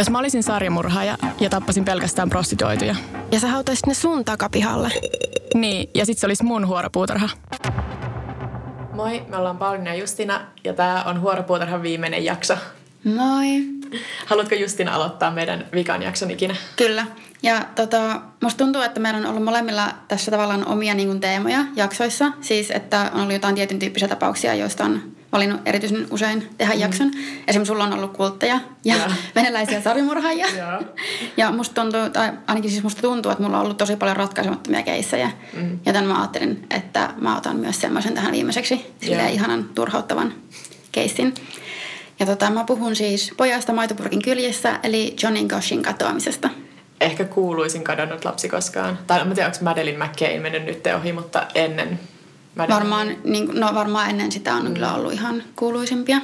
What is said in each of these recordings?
Jos mä olisin sarjamurhaaja ja tappasin pelkästään prostituoituja. Ja sä hautaisit ne sun takapihalle. Niin, ja sit se olisi mun huoropuutarha. Moi, me ollaan Pauliina ja Justina ja tää on Huoropuutarhan viimeinen jakso. Moi. Haluatko Justina aloittaa meidän vikan jakson ikinä? Kyllä. Ja tota, musta tuntuu, että meillä on ollut molemmilla tässä tavallaan omia niin kuin, teemoja jaksoissa. Siis, että on ollut jotain tietyn tyyppisiä tapauksia, joista on valinnut erityisen usein tehdä mm. jakson. Esimerkiksi sulla on ollut kultteja ja, ja. venäläisiä sarjamurhaajia. ja. ja musta tuntuu, tai ainakin siis musta tuntuu, että mulla on ollut tosi paljon ratkaisemattomia keissejä. Mm. Joten mä ajattelin, että mä otan myös semmoisen tähän viimeiseksi. Silleen ihanan turhauttavan keissin. Ja tota, mä puhun siis pojasta maitopurkin kyljessä, eli Johnin Goshin katoamisesta. Ehkä kuuluisin kadonnut lapsi koskaan. Tai en tiedä, onko Madeline McCain mennyt nyt ohi, mutta ennen Varmaan, niin, no varmaan ennen sitä on mm. kyllä ollut ihan kuuluisimpia.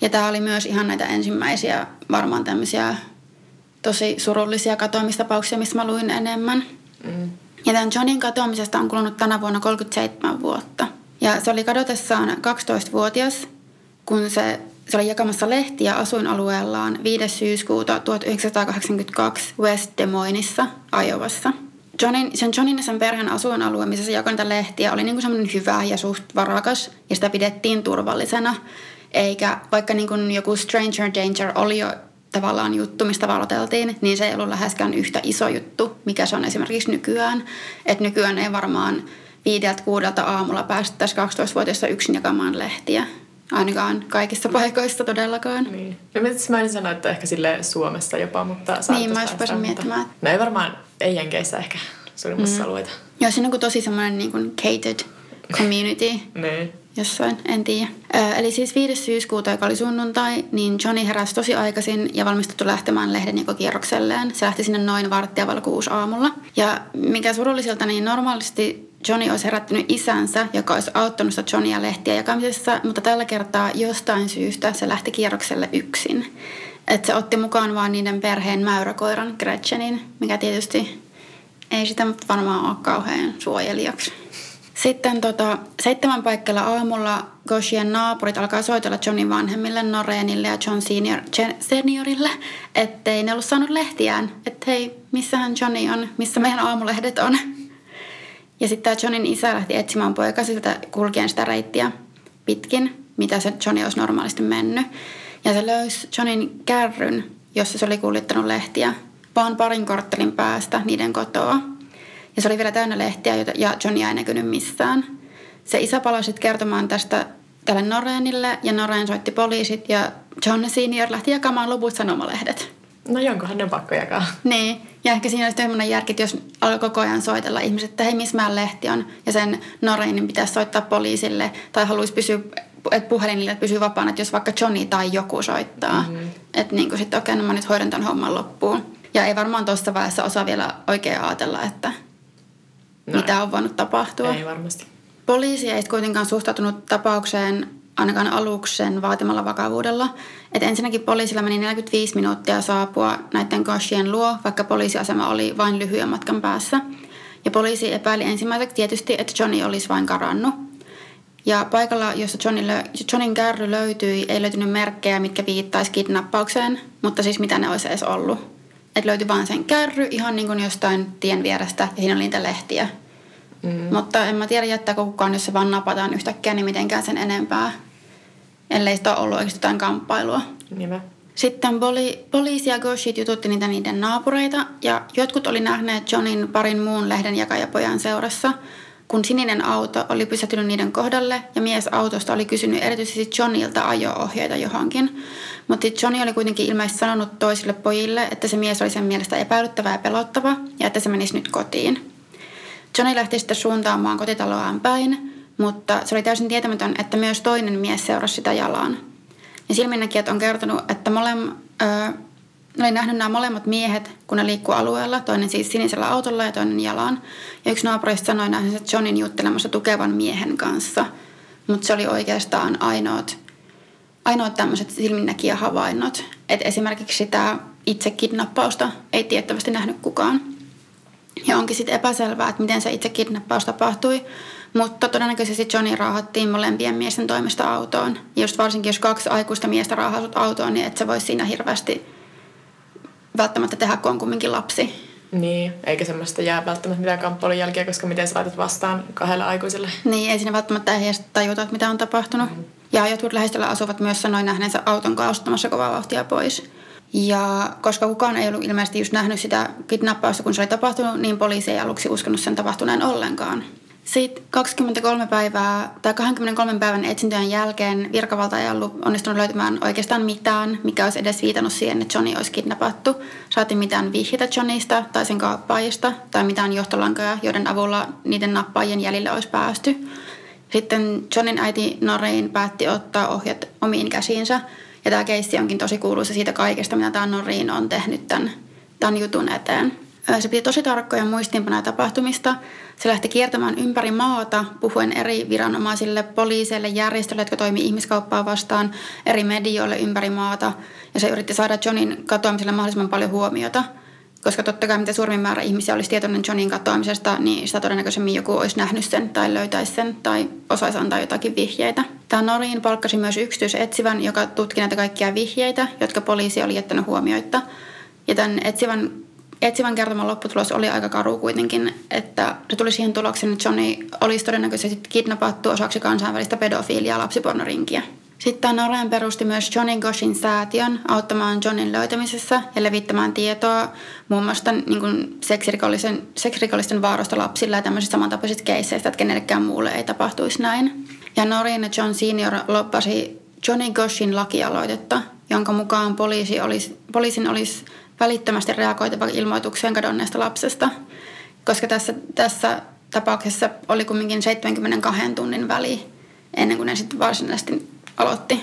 Ja tämä oli myös ihan näitä ensimmäisiä varmaan tämmöisiä tosi surullisia katoamistapauksia, mistä mä luin enemmän. Mm. Ja tämän Johnin katoamisesta on kulunut tänä vuonna 37 vuotta. Ja se oli kadotessaan 12-vuotias, kun se se oli jakamassa lehtiä asuinalueellaan 5. syyskuuta 1982 West Des Moinesissa, Iowassa. Johnin, sen Johnin ja sen perheen asuinalue, missä se jakoi niitä lehtiä, oli niinku semmoinen hyvä ja suht varakas, ja sitä pidettiin turvallisena. Eikä vaikka niinku joku Stranger Danger oli jo tavallaan juttu, mistä varoteltiin, niin se ei ollut läheskään yhtä iso juttu, mikä se on esimerkiksi nykyään. Että nykyään ei varmaan viideltä kuudelta aamulla päästäisi 12-vuotiaista yksin jakamaan lehtiä. Ainakaan kaikissa paikoissa todellakaan. Niin. No, mä en sano, että ehkä sille Suomessa jopa, mutta Niin, mä olisin miettimään. No ei varmaan, ei Jenkeissä ehkä suurimmassa mm. alueita. Joo, siinä on tosi semmoinen niin kuin catered community. niin. Jossain, en tiedä. Ö, eli siis 5. syyskuuta, joka oli sunnuntai, niin Johnny heräsi tosi aikaisin ja valmistuttu lähtemään lehden kierrokselleen. Se lähti sinne noin varttia valkuus aamulla. Ja mikä surulliselta, niin normaalisti Johnny olisi herättänyt isänsä, joka olisi auttanut sitä Johnia lehtiä jakamisessa, mutta tällä kertaa jostain syystä se lähti kierrokselle yksin. Että se otti mukaan vaan niiden perheen mäyräkoiran Gretchenin, mikä tietysti ei sitä varmaan ole kauhean suojelijaksi. Sitten tota, seitsemän paikalla aamulla Goshien naapurit alkaa soitella Johnin vanhemmille, Noreenille ja John senior, seniorille, ettei ne ollut saanut lehtiään. Että hei, missähän Johnny on, missä meidän aamulehdet on. Ja sitten tämä Johnin isä lähti etsimään poikasilta kulkien sitä reittiä pitkin, mitä se Johnny olisi normaalisti mennyt. Ja se löysi Johnin kärryn, jossa se oli kuljettanut lehtiä, vaan parin korttelin päästä niiden kotoa. Ja se oli vielä täynnä lehtiä, ja Johnny ei näkynyt missään. Se isä palasi kertomaan tästä tälle Noreenille, ja Noreen soitti poliisit, ja John Senior lähti jakamaan loput sanomalehdet. No jonkohan ne on pakko jakaa. Niin, ja ehkä siinä olisi sellainen järki, että jos alkoi koko ajan soitella ihmiset, että hei, missä meidän lehti on, ja sen Noreinin pitäisi soittaa poliisille, tai haluaisi pysyä että puhelinille pysyy vapaana, että jos vaikka Johnny tai joku soittaa, mm-hmm. että niin sitten okei, okay, no mä nyt hoidan tämän homman loppuun. Ja ei varmaan tuossa vaiheessa osaa vielä oikein ajatella, että no mitä on voinut tapahtua. Ei varmasti. Poliisi ei kuitenkaan suhtautunut tapaukseen ainakaan aluksen vaatimalla vakavuudella. Et ensinnäkin poliisilla meni 45 minuuttia saapua näiden Goshien luo, vaikka poliisiasema oli vain lyhyen matkan päässä. Ja poliisi epäili ensimmäiseksi tietysti, että Johnny olisi vain karannut. Ja paikalla, jossa Johnny lö- Johnin kärry löytyi, ei löytynyt merkkejä, mitkä viittaisi kidnappaukseen, mutta siis mitä ne olisi edes ollut. Et löytyi vain sen kärry ihan niin kuin jostain tien vierestä ja siinä oli niitä lehtiä. Mm. Mutta en mä tiedä, jättääkö kukaan, jos se vaan napataan yhtäkkiä, niin mitenkään sen enempää ellei sitä ole ollut oikeasti jotain kamppailua. Niinpä. Sitten poli- poliisi ja Goshit jututti niitä niiden naapureita ja jotkut oli nähneet Johnin parin muun lehden jakajapojan seurassa, kun sininen auto oli pysähtynyt niiden kohdalle ja mies autosta oli kysynyt erityisesti Johnilta ajo-ohjeita johonkin. Mutta Johnny oli kuitenkin ilmeisesti sanonut toisille pojille, että se mies oli sen mielestä epäilyttävä ja pelottava ja että se menisi nyt kotiin. Johnny lähti sitten suuntaamaan kotitaloaan päin, mutta se oli täysin tietämätön, että myös toinen mies seurasi sitä jalaan. Ja silminnäkijät on kertonut, että molem, ö, ne oli nähnyt nämä molemmat miehet, kun ne liikkuu alueella, toinen siis sinisellä autolla ja toinen jalaan. Ja yksi naapurista sanoi nähneensä Johnin juttelemassa tukevan miehen kanssa, mutta se oli oikeastaan ainoat, ainoat tämmöiset silminnäkijähavainnot. Että esimerkiksi sitä itse kidnappausta ei tiettävästi nähnyt kukaan. Ja onkin sitten epäselvää, että miten se itse kidnappaus tapahtui, mutta todennäköisesti Johnny raahattiin molempien miesten toimesta autoon. Ja just varsinkin, jos kaksi aikuista miestä raahaat autoon, niin et sä voi siinä hirveästi välttämättä tehdä, kun on kumminkin lapsi. Niin, eikä semmoista jää välttämättä mitään kamppailun jälkeä, koska miten sä laitat vastaan kahdelle aikuiselle. Niin, ei siinä välttämättä edes tajuta, että mitä on tapahtunut. Mm. Ja jotkut läheistöllä asuvat myös sanoin nähneensä auton kaasuttamassa kovaa vauhtia pois. Ja koska kukaan ei ollut ilmeisesti just nähnyt sitä kidnappausta, kun se oli tapahtunut, niin poliisi ei aluksi uskonut sen tapahtuneen ollenkaan. Sitten 23 päivää tai 23 päivän etsintöjen jälkeen virkavalta ei ollut onnistunut löytämään oikeastaan mitään, mikä olisi edes viitannut siihen, että Johnny olisi kidnappattu. Saatiin mitään vihjeitä Johnnysta tai sen kaappaajista tai mitään johtolankoja, joiden avulla niiden nappaajien jäljille olisi päästy. Sitten Johnin äiti Noreen päätti ottaa ohjat omiin käsiinsä. Ja tämä keissi onkin tosi kuuluisa siitä kaikesta, mitä tämä Noreen on tehnyt tämän, tämän jutun eteen. Se piti tosi tarkkoja muistiinpanoja tapahtumista. Se lähti kiertämään ympäri maata, puhuen eri viranomaisille, poliiseille, järjestöille, jotka toimii ihmiskauppaa vastaan, eri medioille ympäri maata. Ja se yritti saada Johnin katoamiselle mahdollisimman paljon huomiota. Koska totta kai mitä suurin määrä ihmisiä olisi tietoinen Johnin katoamisesta, niin sitä todennäköisemmin joku olisi nähnyt sen tai löytäisi sen tai osaisi antaa jotakin vihjeitä. Tämä Norin palkkasi myös yksityisetsivän, joka tutki näitä kaikkia vihjeitä, jotka poliisi oli jättänyt huomioita. Ja tämän etsivän etsivän kertoman lopputulos oli aika karu kuitenkin, että se tuli siihen tulokseen, että Johnny olisi todennäköisesti kidnappattu osaksi kansainvälistä pedofiilia lapsipornorinkiä. Sitten Noreen perusti myös Johnny Goshin säätiön auttamaan Johnin löytämisessä ja levittämään tietoa muun muassa niin kuin seksirikollisten, seksirikollisten vaarosta lapsille ja tämmöisistä samantapaisista keisseistä, että kenellekään muulle ei tapahtuisi näin. Ja Noreen ja John Senior loppasi Johnny Goshin lakialoitetta, jonka mukaan poliisi olisi, poliisin olisi välittömästi reagoitava ilmoitukseen kadonneesta lapsesta, koska tässä, tässä tapauksessa oli kumminkin 72 tunnin väli ennen kuin ne sitten varsinaisesti aloitti,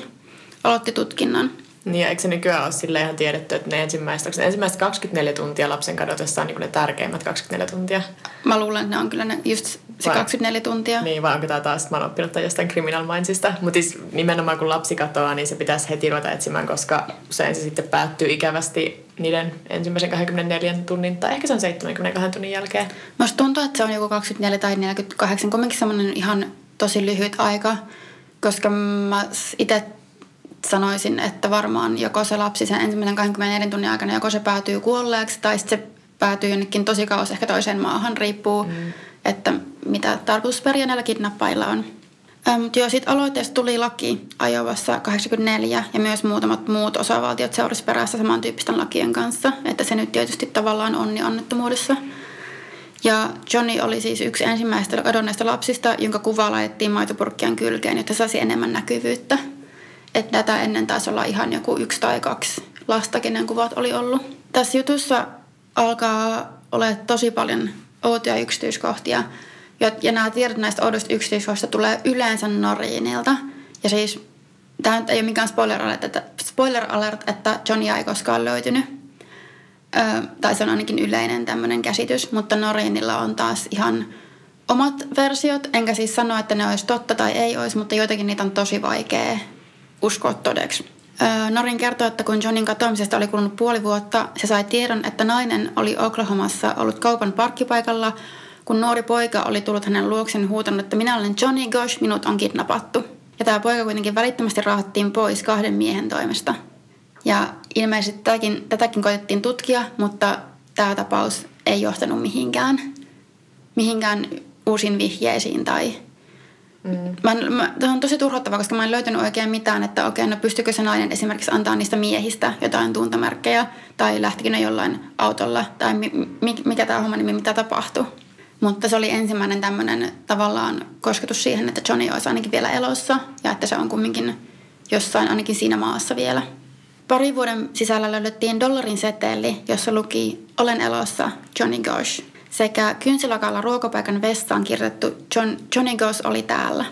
aloitti tutkinnan. Niin, ja eikö se nykyään ole sille ihan tiedetty, että ne ensimmäiset, ne ensimmäiset 24 tuntia lapsen kadotessa on niin ne tärkeimmät 24 tuntia? Mä luulen, että ne on kyllä ne, just se vai, 24 tuntia. Niin, vai onko tämä taas, että mä oon oppinut jostain Criminal Mindsista. Mutta siis nimenomaan kun lapsi katoaa, niin se pitäisi heti ruveta etsimään, koska usein se sitten päättyy ikävästi niiden ensimmäisen 24 tunnin, tai ehkä se on 72 tunnin jälkeen. Musta tuntuu, että se on joku 24 tai 48, kumminkin semmoinen ihan tosi lyhyt aika, koska mä itse sanoisin, että varmaan joko se lapsi sen ensimmäisen 24 tunnin aikana, joko se päätyy kuolleeksi tai sitten se päätyy jonnekin tosi kauas ehkä toiseen maahan, riippuu, mm. että mitä tarkoitusperiä näillä kidnappailla on. Mutta joo, sitten aloitteesta tuli laki Ajovassa 84 ja myös muutamat muut osavaltiot seurasi perässä samantyyppisten lakien kanssa, että se nyt tietysti tavallaan onni onnettomuudessa. Ja Johnny oli siis yksi ensimmäistä kadonneista lapsista, jonka kuva laitettiin maitopurkkien kylkeen, jotta saisi enemmän näkyvyyttä. Että tätä ennen taisi olla ihan joku yksi tai kaksi lasta, kenen kuvat oli ollut. Tässä jutussa alkaa olla tosi paljon outoja yksityiskohtia. Ja, nämä tiedot näistä oudoista yksityiskohdista tulee yleensä Noriinilta. Ja siis tämä ei ole mikään spoiler alert, että, spoiler alert, että Johnny ei koskaan löytynyt. Ö, tai se on ainakin yleinen tämmöinen käsitys, mutta Noriinilla on taas ihan omat versiot. Enkä siis sano, että ne olisi totta tai ei olisi, mutta joitakin niitä on tosi vaikea uskoa todeksi. Norin kertoo, että kun Johnin katoamisesta oli kulunut puoli vuotta, se sai tiedon, että nainen oli Oklahomassa ollut kaupan parkkipaikalla, kun nuori poika oli tullut hänen luoksen huutanut, että minä olen Johnny Gosh, minut on kidnappattu. Ja tämä poika kuitenkin välittömästi raahattiin pois kahden miehen toimesta. Ja ilmeisesti tätäkin, tätäkin koitettiin tutkia, mutta tämä tapaus ei johtanut mihinkään, mihinkään uusiin vihjeisiin tai. Mä, mä, tämä on tosi turhottavaa, koska mä en löytänyt oikein mitään, että okei, no pystykö se nainen esimerkiksi antaa niistä miehistä jotain tuntamerkkejä, tai lähtikö ne jollain autolla, tai mi, mi, mikä tämä homma nimi, mitä tapahtui. Mutta se oli ensimmäinen tämmöinen tavallaan kosketus siihen, että Johnny olisi ainakin vielä elossa, ja että se on kumminkin jossain ainakin siinä maassa vielä. Pari vuoden sisällä löydettiin dollarin seteli, jossa luki Olen elossa, Johnny Gosh sekä kynsilakalla ruokapaikan vessaan kirjoitettu John, Johnny Goss oli täällä.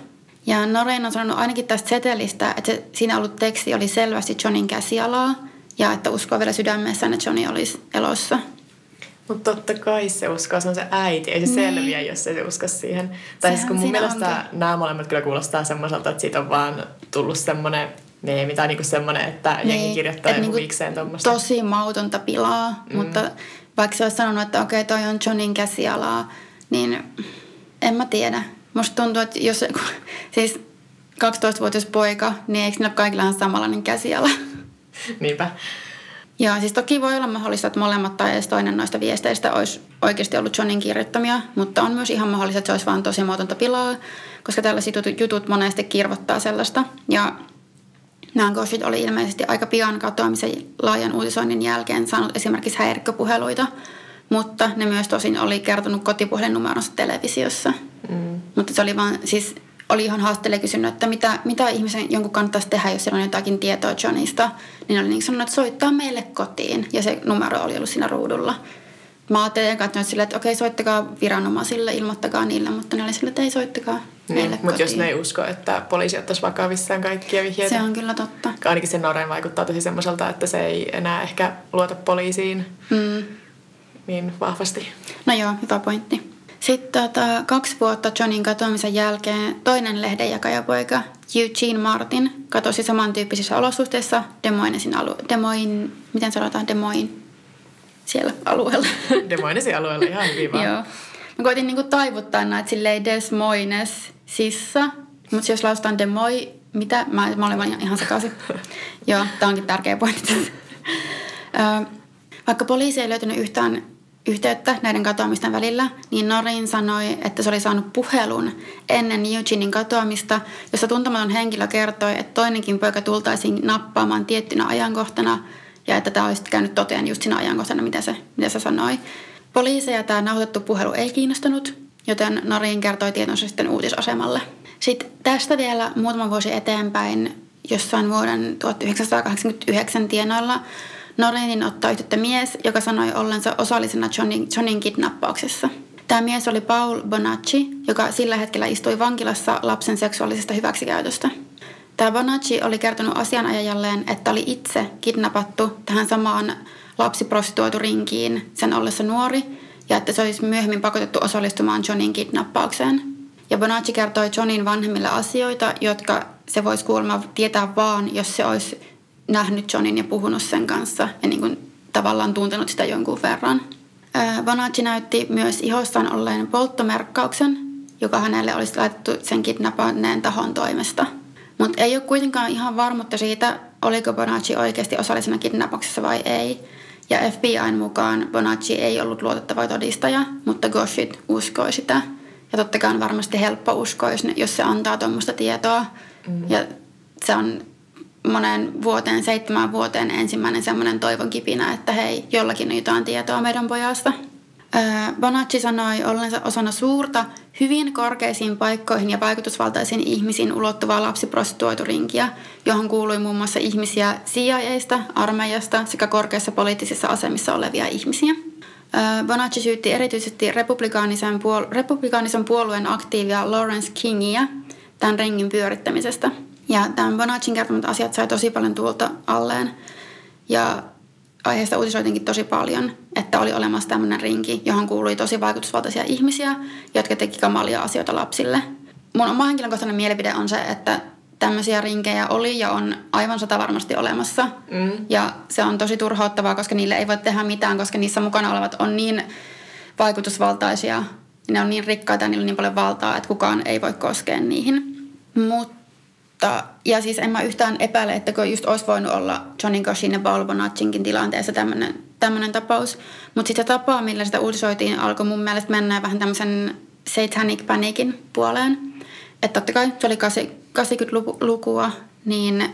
Ja Noreen on sanonut ainakin tästä setelistä, että se, siinä ollut teksti oli selvästi Johnin käsialaa ja että uskoo vielä sydämessään, että Johnny olisi elossa. Mutta totta kai se uskoo, se on se äiti. Ei se niin. selviä, jos ei se usko siihen. Tai siis kun mun mielestä onkin. nämä molemmat kyllä kuulostaa semmoiselta, että siitä on vaan tullut semmoinen meemi tai niinku semmoinen, että niin, jengi kirjoittaa joku niinku viikseen tuommoista. Tosi mautonta pilaa, mm. mutta vaikka se olisi sanonut, että okei, okay, toi on Johnin käsialaa, niin en mä tiedä. Musta tuntuu, että jos siis 12-vuotias poika, niin eikö ne ole kaikilla samanlainen käsiala? Niinpä. Ja siis toki voi olla mahdollista, että molemmat tai edes toinen noista viesteistä olisi oikeasti ollut Johnin kirjoittamia, mutta on myös ihan mahdollista, että se olisi vain tosi muotonta pilaa, koska tällaiset jutut, jutut monesti kirvottaa sellaista. Ja nämä oli ilmeisesti aika pian katoamisen laajan uutisoinnin jälkeen saanut esimerkiksi häirikköpuheluita, mutta ne myös tosin oli kertonut kotipuhelinnumeronsa televisiossa. Mm. Mutta se oli vaan, siis oli ihan haasteelle kysynyt, että mitä, mitä ihmisen jonkun kannattaisi tehdä, jos siellä on jotakin tietoa Johnista. Niin oli niin sanonut, että soittaa meille kotiin. Ja se numero oli ollut siinä ruudulla. Mä ajattelin katsonut silleen, että okei, soittakaa viranomaisille, ilmoittakaa niille, mutta ne oli silleen, että ei soittakaa niin, Mutta jos ne ei usko, että poliisi ottaisi vakavissaan kaikkia vihjeitä. Se on kyllä totta. Ainakin sen Noreen vaikuttaa tosi semmoiselta, että se ei enää ehkä luota poliisiin mm. niin vahvasti. No joo, hyvä pointti. Sitten tota, kaksi vuotta Johnin katoamisen jälkeen toinen lehdenjakajapoika Eugene Martin katosi samantyyppisissä olosuhteissa Demoinesin alue, Demoin, miten sanotaan Demoin siellä alueella. Demoinesin alueella, ihan hyvin vaan. Joo. Mä koitin niinku taivuttaa näitä silleen Des Moines sissa, mutta jos lausutaan Demoi, mitä? Mä, mä olin ihan sekaisin. Joo, tää onkin tärkeä pointti. Vaikka poliisi ei löytynyt yhtään yhteyttä näiden katoamisten välillä, niin Norin sanoi, että se oli saanut puhelun ennen Eugenein katoamista, jossa tuntematon henkilö kertoi, että toinenkin poika tultaisiin nappaamaan tiettynä ajankohtana ja että tämä olisi käynyt toteen just siinä ajankohtana, mitä se, mitä se sanoi. Poliiseja tämä nauhoitettu puhelu ei kiinnostanut, joten Norin kertoi tietonsa sitten uutisasemalle. Sitten tästä vielä muutama vuosi eteenpäin, jossain vuoden 1989 tienoilla, Noreenin ottaa yhteyttä mies, joka sanoi ollensa osallisena Johnin, Johnin kidnappauksessa. Tämä mies oli Paul Bonacci, joka sillä hetkellä istui vankilassa lapsen seksuaalisesta hyväksikäytöstä. Tämä Bonacci oli kertonut asianajajalleen, että oli itse kidnappattu tähän samaan lapsiprostituoiturinkiin sen ollessa nuori ja että se olisi myöhemmin pakotettu osallistumaan Johnin kidnappaukseen. Ja Bonacci kertoi Johnin vanhemmille asioita, jotka se voisi kuulemma tietää vaan, jos se olisi nähnyt Johnin ja puhunut sen kanssa ja niin kuin tavallaan tuntenut sitä jonkun verran. Bonacci näytti myös ihossaan olleen polttomerkkauksen, joka hänelle olisi laitettu sen kidnappanneen tahon toimesta. Mutta ei ole kuitenkaan ihan varmuutta siitä, oliko Bonacci oikeasti osallisena kidnappauksessa vai ei. Ja FBIn mukaan Bonacci ei ollut luotettava todistaja, mutta Goshit uskoi sitä. Ja totta kai on varmasti helppo uskoa, jos, ne, jos se antaa tuommoista tietoa. Mm. Ja se on monen vuoteen, seitsemän vuoteen ensimmäinen semmoinen toivon kipinä, että hei, jollakin on jotain tietoa meidän pojasta. Bonacci sanoi ollensa osana suurta, hyvin korkeisiin paikkoihin ja vaikutusvaltaisiin ihmisiin ulottuvaa lapsiprostituoiturinkiä, johon kuului muun muassa ihmisiä CIAista, armeijasta sekä korkeissa poliittisissa asemissa olevia ihmisiä. Bonacci syytti erityisesti republikaanisen, puol- republikaanisen puolueen aktiivia Lawrence Kingia tämän ringin pyörittämisestä – ja tämän Bonaccin kertomat asiat sai tosi paljon tuolta alleen. Ja aiheesta uutisoitinkin tosi paljon, että oli olemassa tämmöinen rinki, johon kuului tosi vaikutusvaltaisia ihmisiä, jotka teki kamalia asioita lapsille. Mun oma henkilökohtainen mielipide on se, että tämmöisiä rinkejä oli ja on aivan sata varmasti olemassa. Mm. Ja se on tosi turhauttavaa, koska niille ei voi tehdä mitään, koska niissä mukana olevat on niin vaikutusvaltaisia. Ne on niin rikkaita ja niillä on niin paljon valtaa, että kukaan ei voi koskea niihin. Mutta mutta, ja siis en mä yhtään epäile, että just olisi voinut olla Johnny Goshin ja Paul Bonaccinkin tilanteessa tämmöinen, tapaus. Mutta sitten se tapa, millä sitä uutisoitiin, alkoi mun mielestä mennä vähän tämmöisen satanic panicin puoleen. Että totta kai se oli 80-lukua, niin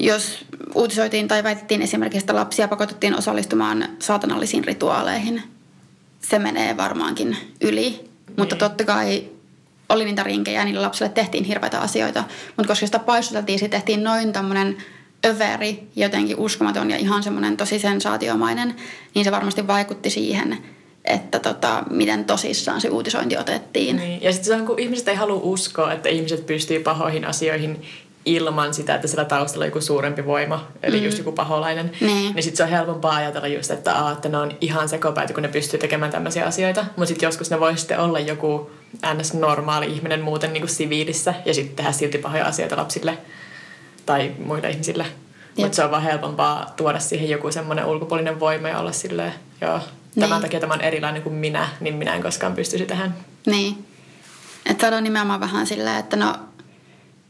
jos uutisoitiin tai väitettiin esimerkiksi, että lapsia pakotettiin osallistumaan saatanallisiin rituaaleihin, se menee varmaankin yli. Mutta niin. totta kai oli niitä rinkejä niille lapsille tehtiin hirveitä asioita. Mutta koska sitä paisuteltiin, siitä tehtiin noin tämmöinen överi, jotenkin uskomaton ja ihan semmoinen tosi sensaatiomainen, niin se varmasti vaikutti siihen, että tota, miten tosissaan se uutisointi otettiin. Niin. Ja sitten se on, kun ihmiset ei halua uskoa, että ihmiset pystyy pahoihin asioihin ilman sitä, että sillä taustalla on joku suurempi voima, eli mm. just joku paholainen, niin, niin sitten se on helpompaa ajatella just, että, aa, että ne on ihan sekopäitä, kun ne pystyy tekemään tämmöisiä asioita. Mutta sitten joskus ne voi sitten olla joku ns. normaali ihminen muuten niin kuin siviilissä ja sitten tehdä silti pahoja asioita lapsille tai muille ihmisille. Mutta se on vaan helpompaa tuoda siihen joku semmoinen ulkopuolinen voima ja olla silleen, joo, tämän niin. takia tämä on erilainen kuin minä, niin minä en koskaan pystyisi tähän. Niin. Että on nimenomaan vähän silleen, että no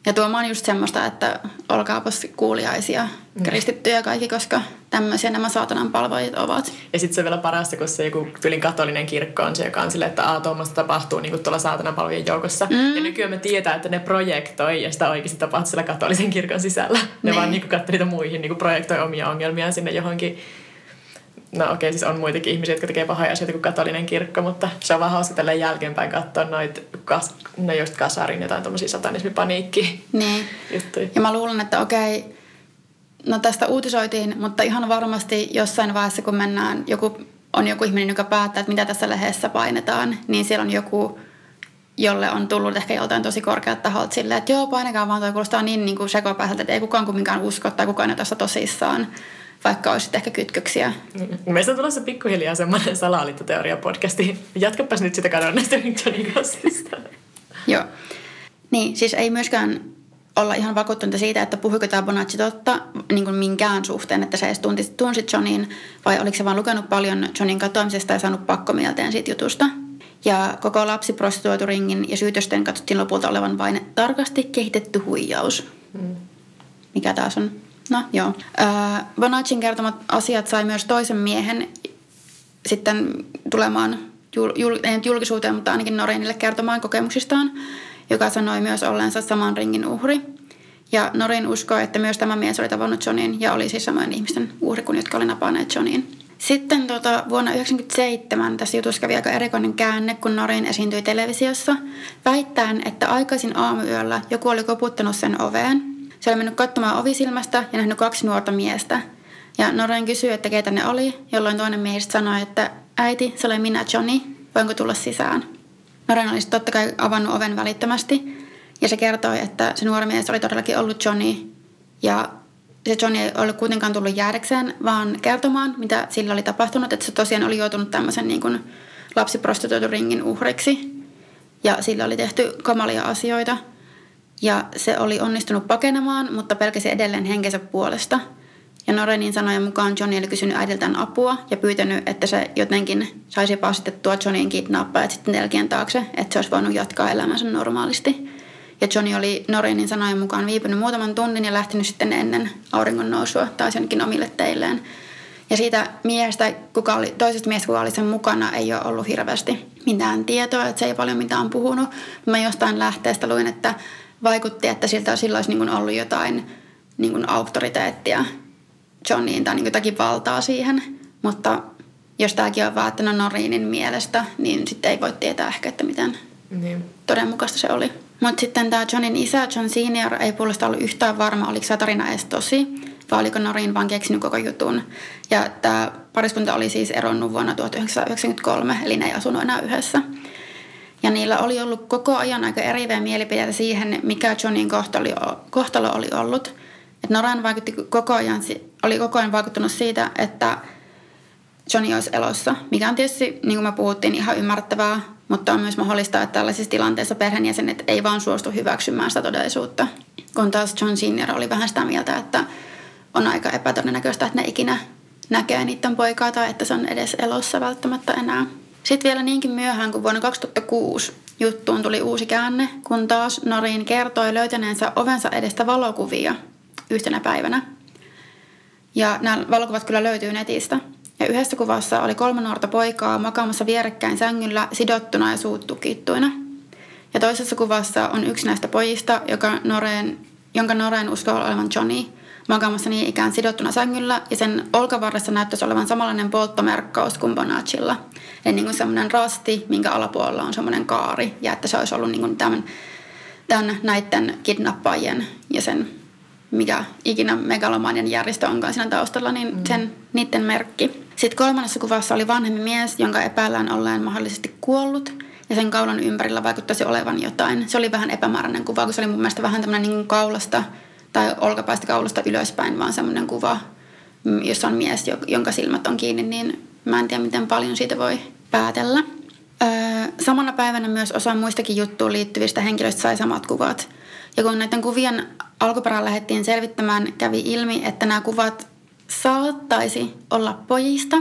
ja tuomaan just semmoista, että olkaapas kuuliaisia, mm. kristittyjä kaikki, koska tämmöisiä nämä saatanan palvojat ovat. Ja sitten se on vielä parasta, kun se joku tylin katolinen kirkko on se, joka on silleen, että aah, tuommoista tapahtuu niin tuolla saatanan palvojien joukossa. Mm. Ja nykyään me tietää, että ne projektoi ja sitä oikeasti tapahtuu siellä katolisen kirkon sisällä. Ne niin. vaan niin katsoi niitä muihin, niin projektoi omia ongelmia sinne johonkin No okei, okay, siis on muitakin ihmisiä, jotka tekee pahoja asioita kuin katolinen kirkko, mutta se on vaan hauska tällä jälkeenpäin katsoa noit, kas, no just kasarin jotain tommosia satanismipaniikki niin. juttuja. Ja mä luulen, että okei, okay, no tästä uutisoitiin, mutta ihan varmasti jossain vaiheessa, kun mennään, joku, on joku ihminen, joka päättää, että mitä tässä lehdessä painetaan, niin siellä on joku, jolle on tullut ehkä joltain tosi korkeat taholta silleen, että joo, painakaa vaan, toi kuulostaa niin, niin kuin sekopäiseltä, että ei kukaan kumminkaan usko tai kukaan ei tässä tosissaan vaikka olisi ehkä kytköksiä. Meistä on tulossa pikkuhiljaa semmoinen salaliittoteoria-podcasti. Jatkapas nyt sitä kadonneesta Johnny Gossista. Joo. Niin, siis ei myöskään olla ihan vakuuttunut siitä, että puhuiko tämä Bonacci totta niin kuin minkään suhteen, että se edes tunsi, tunsi Johnin, vai oliko se vaan lukenut paljon Johnin katoamisesta ja saanut pakkomielteen siitä jutusta. Ja koko lapsiprostituoituringin ja syytösten katsottiin lopulta olevan vain tarkasti kehitetty huijaus. Mm. Mikä taas on No joo. Äh, Bonaccin kertomat asiat sai myös toisen miehen sitten tulemaan jul, jul, ei julkisuuteen, mutta ainakin Norinille kertomaan kokemuksistaan, joka sanoi myös ollensa saman ringin uhri. Ja Norin uskoi, että myös tämä mies oli tavannut Johnin ja oli siis samoin ihmisten uhri kuin jotka oli napanneet Johnin. Sitten tuota, vuonna 1997 tässä jutussa kävi aika erikoinen käänne, kun Norin esiintyi televisiossa, väittäen, että aikaisin aamuyöllä joku oli koputtanut sen oveen se oli mennyt katsomaan ovisilmästä ja nähnyt kaksi nuorta miestä. Ja Noreen kysyi, että keitä ne oli, jolloin toinen miehistä sanoi, että äiti, se oli minä Johnny, voinko tulla sisään? Noreen olisi totta kai avannut oven välittömästi. Ja se kertoi, että se nuori mies oli todellakin ollut Johnny. Ja se Johnny ei ollut kuitenkaan tullut jäädäkseen, vaan kertomaan, mitä sillä oli tapahtunut, että se tosiaan oli joutunut tämmöisen niin kuin lapsiprostituoituringin uhriksi. Ja sillä oli tehty kamalia asioita – ja se oli onnistunut pakenemaan, mutta pelkäsi edelleen henkensä puolesta. Ja Norenin sanojen mukaan Johnny oli kysynyt äidiltään apua ja pyytänyt, että se jotenkin saisi passitettua Johnin kidnappajat sitten telkien taakse, että se olisi voinut jatkaa elämänsä normaalisti. Ja Johnny oli Norenin sanojen mukaan viipynyt muutaman tunnin ja lähtenyt sitten ennen auringon nousua taas jonnekin omille teilleen. Ja siitä miehestä, kuka oli, toisesta miehestä, kuka oli sen mukana, ei ole ollut hirveästi mitään tietoa, että se ei paljon mitään puhunut. Mä jostain lähteestä luin, että vaikutti, että siltä sillä olisi niin ollut jotain niin kuin auktoriteettia Johniin tai niin jotakin valtaa siihen. Mutta jos tämäkin on vaan, että no Norinin mielestä, niin sitten ei voi tietää ehkä, että miten niin. todenmukaista se oli. Mutta sitten tämä Johnin isä, John Senior, ei puolesta ollut yhtään varma, oliko se tarina edes tosi, vai oliko Norin vaan keksinyt koko jutun. Ja tämä pariskunta oli siis eronnut vuonna 1993, eli ne ei asunut enää yhdessä. Ja niillä oli ollut koko ajan aika eriviä mielipiteitä siihen, mikä Johnin kohtalo, kohtalo oli ollut. Et Noran vaikutti koko ajan, oli koko ajan vaikuttunut siitä, että Johnny olisi elossa, mikä on tietysti, niin kuin me puhuttiin, ihan ymmärrettävää, mutta on myös mahdollista, että tällaisissa tilanteissa perheenjäsenet ei vaan suostu hyväksymään sitä todellisuutta. Kun taas John Senior oli vähän sitä mieltä, että on aika epätodennäköistä, että ne ikinä näkee niiden poikaa tai että se on edes elossa välttämättä enää. Sitten vielä niinkin myöhään kuin vuonna 2006 juttuun tuli uusi käänne, kun taas Norin kertoi löytäneensä ovensa edestä valokuvia yhtenä päivänä. Ja nämä valokuvat kyllä löytyy netistä. Ja yhdessä kuvassa oli kolme nuorta poikaa makaamassa vierekkäin sängyllä sidottuna ja suut tukittuina. Ja toisessa kuvassa on yksi näistä pojista, joka Noreen, jonka Noreen uskoo olevan Johnny – makaamassa niin ikään sidottuna sängyllä ja sen olkavarressa näyttäisi olevan samanlainen polttomerkkaus kuin Bonacilla. Eli niin kuin semmoinen rasti, minkä alapuolella on semmoinen kaari ja että se olisi ollut niin kuin tämän, tämän näiden kidnappajien ja sen mikä ikinä megalomanian järjestö onkaan siinä taustalla, niin mm. sen niiden merkki. Sitten kolmannessa kuvassa oli vanhempi mies, jonka epäillään olleen mahdollisesti kuollut ja sen kaulan ympärillä vaikuttaisi olevan jotain. Se oli vähän epämääräinen kuva, kun se oli mun mielestä vähän tämmöinen niin kaulasta tai olkapäistä kaulusta ylöspäin, vaan semmoinen kuva, mm, jossa on mies, jonka silmät on kiinni, niin mä en tiedä, miten paljon siitä voi päätellä. Öö, samana päivänä myös osa muistakin juttuun liittyvistä henkilöistä sai samat kuvat. Ja kun näiden kuvien alkuperään lähdettiin selvittämään, kävi ilmi, että nämä kuvat saattaisi olla pojista,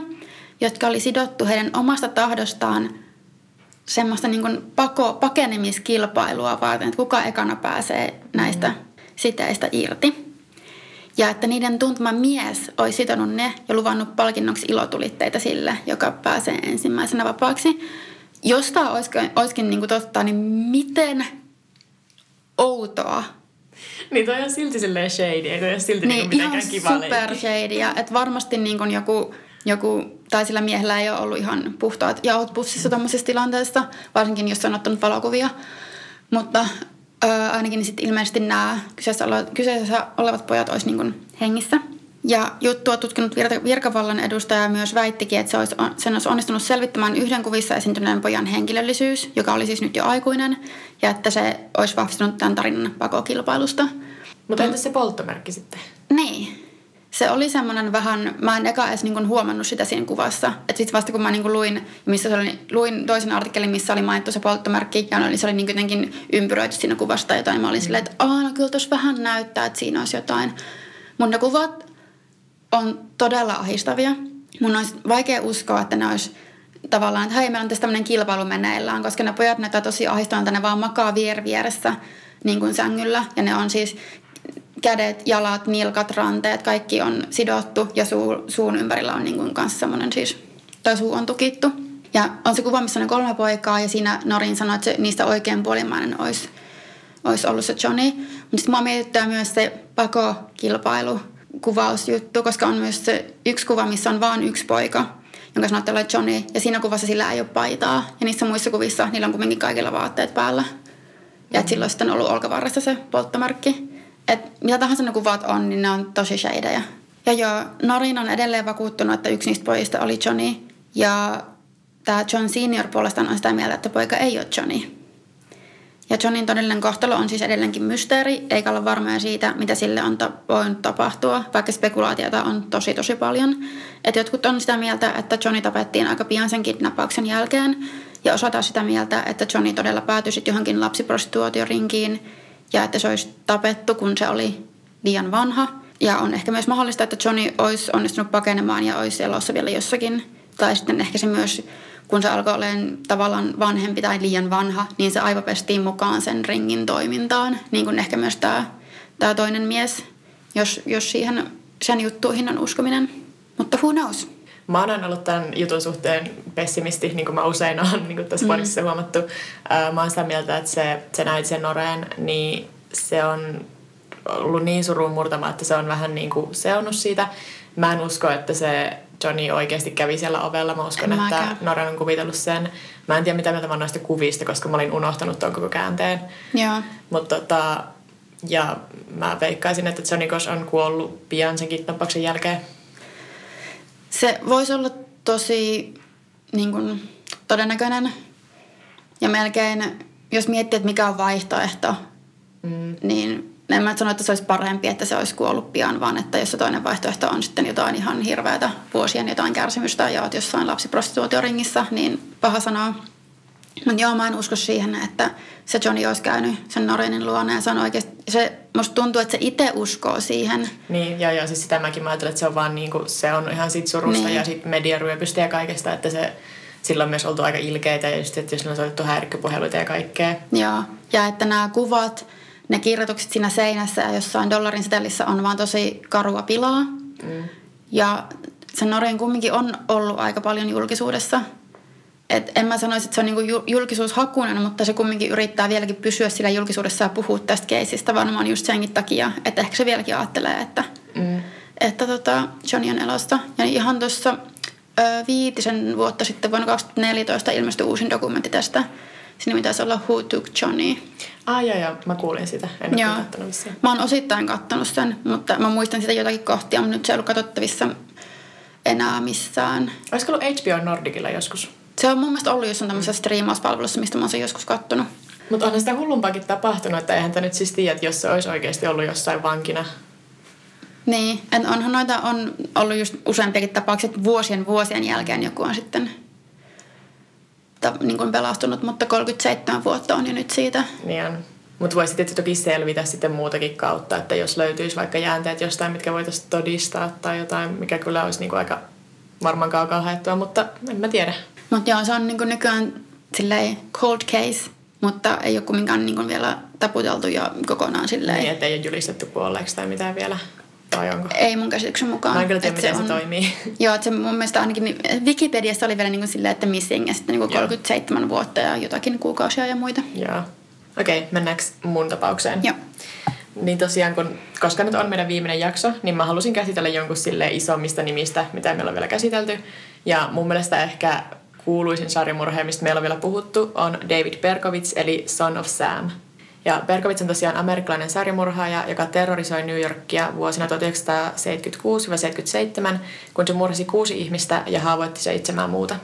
jotka oli sidottu heidän omasta tahdostaan semmoista niin pako, pakenemiskilpailua varten, että kuka ekana pääsee näistä mm siteistä irti. Ja että niiden tuntema mies olisi sitonut ne ja luvannut palkinnoksi ilotulitteita sille, joka pääsee ensimmäisenä vapaaksi. Jos tämä olisikin, olisikin niin kuin totta, niin miten outoa. Niin toi on silti silleen shady, ei ole silti niin, niin ihan kiva super shady. Että varmasti niin kuin joku, joku, tai sillä miehellä ei ole ollut ihan puhtaat jaot pussissa tämmöisessä tilanteessa, varsinkin jos on ottanut valokuvia. Mutta ö, ainakin sitten ilmeisesti nämä kyseessä olevat, kyseessä olevat pojat olisi niin hengissä. Ja juttua tutkinut virkavallan edustaja myös väittikin, että se olisi, sen olisi onnistunut selvittämään yhden kuvissa esiintyneen pojan henkilöllisyys, joka oli siis nyt jo aikuinen, ja että se olisi vahvistunut tämän tarinan pakokilpailusta. Mutta entäs se polttomerkki sitten? Niin. Se oli semmoinen vähän, mä en eka edes niinku huomannut sitä siinä kuvassa. Että sitten vasta kun mä niinku luin, missä se oli, luin toisen artikkelin, missä oli mainittu se polttomerkki, ja oli, se oli niinku jotenkin ympyröity siinä kuvasta jotain. Mä olin silleen, että aah, no kyllä tuossa vähän näyttää, että siinä olisi jotain. Mutta ne kuvat on todella ahistavia. Mun olisi vaikea uskoa, että ne olisi tavallaan, että hei, meillä on tässä tämmöinen kilpailu meneillään, koska ne pojat näyttää tosi ahdistavalta, ne vaan makaa vier vieressä niin kuin sängyllä. Ja ne on siis kädet, jalat, nilkat, ranteet, kaikki on sidottu ja suu, suun ympärillä on niin kuin kanssa semmoinen siis, tai suu on tukittu. Ja on se kuva, missä on kolme poikaa ja siinä Norin sanoi, että se, niistä oikein puolimainen olisi, olisi ollut se Johnny. Mutta sitten mua mietittää myös se pakokilpailu, kuvausjuttu, koska on myös se yksi kuva, missä on vain yksi poika, jonka sanotaan olla Johnny. Ja siinä kuvassa sillä ei ole paitaa. Ja niissä muissa kuvissa niillä on kuitenkin kaikilla vaatteet päällä. Ja että sillä on sitten ollut olkavarressa se polttomerkki. Että mitä tahansa ne kuvat on, niin ne on tosi shadeja. Ja joo, Norin on edelleen vakuuttunut, että yksi niistä pojista oli Johnny. Ja tämä John Senior puolestaan on sitä mieltä, että poika ei ole Johnny. Ja Johnin todellinen kohtalo on siis edelleenkin mysteeri, eikä ole varmoja siitä, mitä sille on voinut tapahtua, vaikka spekulaatiota on tosi tosi paljon. Et jotkut on sitä mieltä, että Johnny tapettiin aika pian sen kidnappauksen jälkeen, ja osa taas sitä mieltä, että Johnny todella päätyi johonkin lapsiprostituotiorinkiin, ja että se olisi tapettu, kun se oli liian vanha. Ja on ehkä myös mahdollista, että Johnny olisi onnistunut pakenemaan ja olisi elossa vielä jossakin. Tai sitten ehkä se myös kun se alkoi olemaan tavallaan vanhempi tai liian vanha, niin se aivo pestiin mukaan sen ringin toimintaan. Niin kuin ehkä myös tämä, tämä toinen mies, jos, jos siihen sen juttuihin on uskominen. Mutta who knows? Mä oon ollut tämän jutun suhteen pessimisti, niin kuin mä usein olen niin kuin tässä mm. parissa huomattu. Mä oon sitä mieltä, että se, se näit sen Noreen, niin se on ollut niin surun murtama, että se on vähän niin kuin seonnut siitä. Mä en usko, että se Johnny oikeasti kävi siellä ovella. Mä uskon, en että Noran on kuvitellut sen. Mä en tiedä, mitä mieltä mä oon noista kuvista, koska mä olin unohtanut tuon koko käänteen. Joo. Mutta tota, ja mä veikkaisin, että Johnny Kosh on kuollut pian sen kidnappauksen jälkeen. Se voisi olla tosi niin kuin, todennäköinen. Ja melkein, jos miettii, että mikä on vaihtoehto, mm. niin en mä sano, että se olisi parempi, että se olisi kuollut pian, vaan että jos se toinen vaihtoehto on sitten jotain ihan hirveätä vuosien jotain kärsimystä ja olet jossain lapsiprostituutioringissä, niin paha sanoa. Mutta joo, mä en usko siihen, että se Johnny olisi käynyt sen Norinin luona ja se on oikeasti, se, musta tuntuu, että se itse uskoo siihen. Niin, ja, ja siis sitä mäkin mä ajattelen, että se on vaan niin kuin, se on ihan sit surusta niin. ja sit mediaryöpystä ja kaikesta, että se, sillä on myös oltu aika ilkeitä ja just, että jos on soitettu häirikköpuheluita ja kaikkea. Joo, ja että nämä kuvat, ne kirjoitukset siinä seinässä ja jossain dollarin setelissä on vaan tosi karua pilaa. Mm. Ja se Noreen kumminkin on ollut aika paljon julkisuudessa. Et en mä sanoisi, että se on niinku julkisuushakuinen, mutta se kumminkin yrittää vieläkin pysyä sillä julkisuudessa ja puhua tästä keisistä varmaan just senkin takia, että ehkä se vieläkin ajattelee, että, mm. että tota Johnny on elosta. Ja ihan tuossa viitisen vuotta sitten vuonna 2014 ilmestyi uusin dokumentti tästä Siinä pitäisi olla Who Took Johnny. Ah, joo, joo. Mä kuulin sitä. En joo. ole Mä oon osittain kattonut sen, mutta mä muistan sitä jotakin kohtia, mutta nyt se ei ollut katsottavissa enää missään. Olisiko ollut HBO Nordicilla joskus? Se on mun mielestä ollut jossain tämmöisessä striimauspalvelussa, mistä mä oon sen joskus kattonut. Mutta onhan sitä hullumpaakin tapahtunut, että eihän tämä nyt siis tiedä, että jos se olisi oikeasti ollut jossain vankina. Niin, että onhan noita on ollut just useampiakin tapauksia, että vuosien vuosien jälkeen joku on sitten ta, niin kuin pelastunut, mutta 37 vuotta on jo nyt siitä. Niin on. Mutta voisi sitten toki selvitä sitten muutakin kautta, että jos löytyisi vaikka jäänteet jostain, mitkä voitaisiin todistaa tai jotain, mikä kyllä olisi niinku aika varmaan kaukaa haettua, mutta en mä tiedä. Mutta joo, se on niinku nykyään silleen cold case, mutta ei ole kumminkaan niinku vielä taputeltu ja kokonaan silleen. Niin, että ei ole julistettu kuolleeksi tai mitään vielä. vai onko? Ei mun käsityksen mukaan. Mä en kyllä tiedä, miten se, on, toimii. Joo, että se mun mielestä ainakin niin Wikipediassa oli vielä niin kuin silleen, että missing ja sitten niin kuin Joo. 37 vuotta ja jotakin kuukausia ja muita. Joo. Okei, okay, mennäänkö mun tapaukseen? Joo. Niin tosiaan, kun, koska nyt on meidän viimeinen jakso, niin mä halusin käsitellä jonkun sille isommista nimistä, mitä meillä on vielä käsitelty. Ja mun mielestä ehkä kuuluisin sarjamurhaaja, mistä meillä on vielä puhuttu, on David Berkowitz, eli Son of Sam. Ja Berkowitz on tosiaan amerikkalainen sarjamurhaaja, joka terrorisoi New Yorkia vuosina 1976-77, kun se murhasi kuusi ihmistä ja haavoitti seitsemää muuta.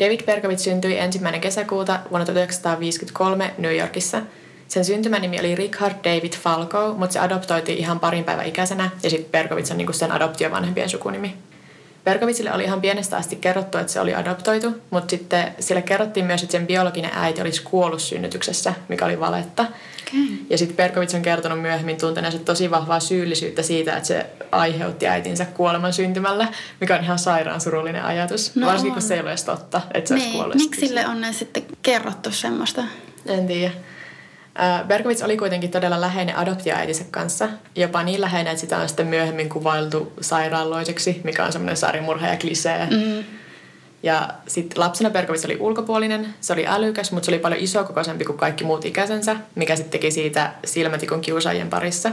David Berkowitz syntyi ensimmäinen kesäkuuta vuonna 1953 New Yorkissa. Sen syntymänimi oli Richard David Falco, mutta se adoptoitiin ihan parin päivän ikäisenä ja sitten Berkowitz on niinku sen adoptiovanhempien sukunimi. Berkowitzille oli ihan pienestä asti kerrottu, että se oli adoptoitu, mutta sitten sille kerrottiin myös, että sen biologinen äiti olisi kuollut synnytyksessä, mikä oli valetta. Okay. Ja sitten Berkowitz on kertonut myöhemmin tunteneensa tosi vahvaa syyllisyyttä siitä, että se aiheutti äitinsä kuoleman syntymällä, mikä on ihan sairaan surullinen ajatus. No Varsinkin, on. kun se ei ole edes totta, että se olisi Niin, kuollut. miksi sille on ne sitten kerrottu semmoista? En tiedä. Berkowitz oli kuitenkin todella läheinen adoptioäitinsä kanssa. Jopa niin läheinen, että sitä on sitten myöhemmin kuvailtu sairaaloiseksi, mikä on semmoinen sarjamurha ja klisee. Mm. Ja sitten lapsena Berkowitz oli ulkopuolinen, se oli älykäs, mutta se oli paljon isokokoisempi kuin kaikki muut ikäisensä, mikä sitten teki siitä silmätikun kiusaajien parissa.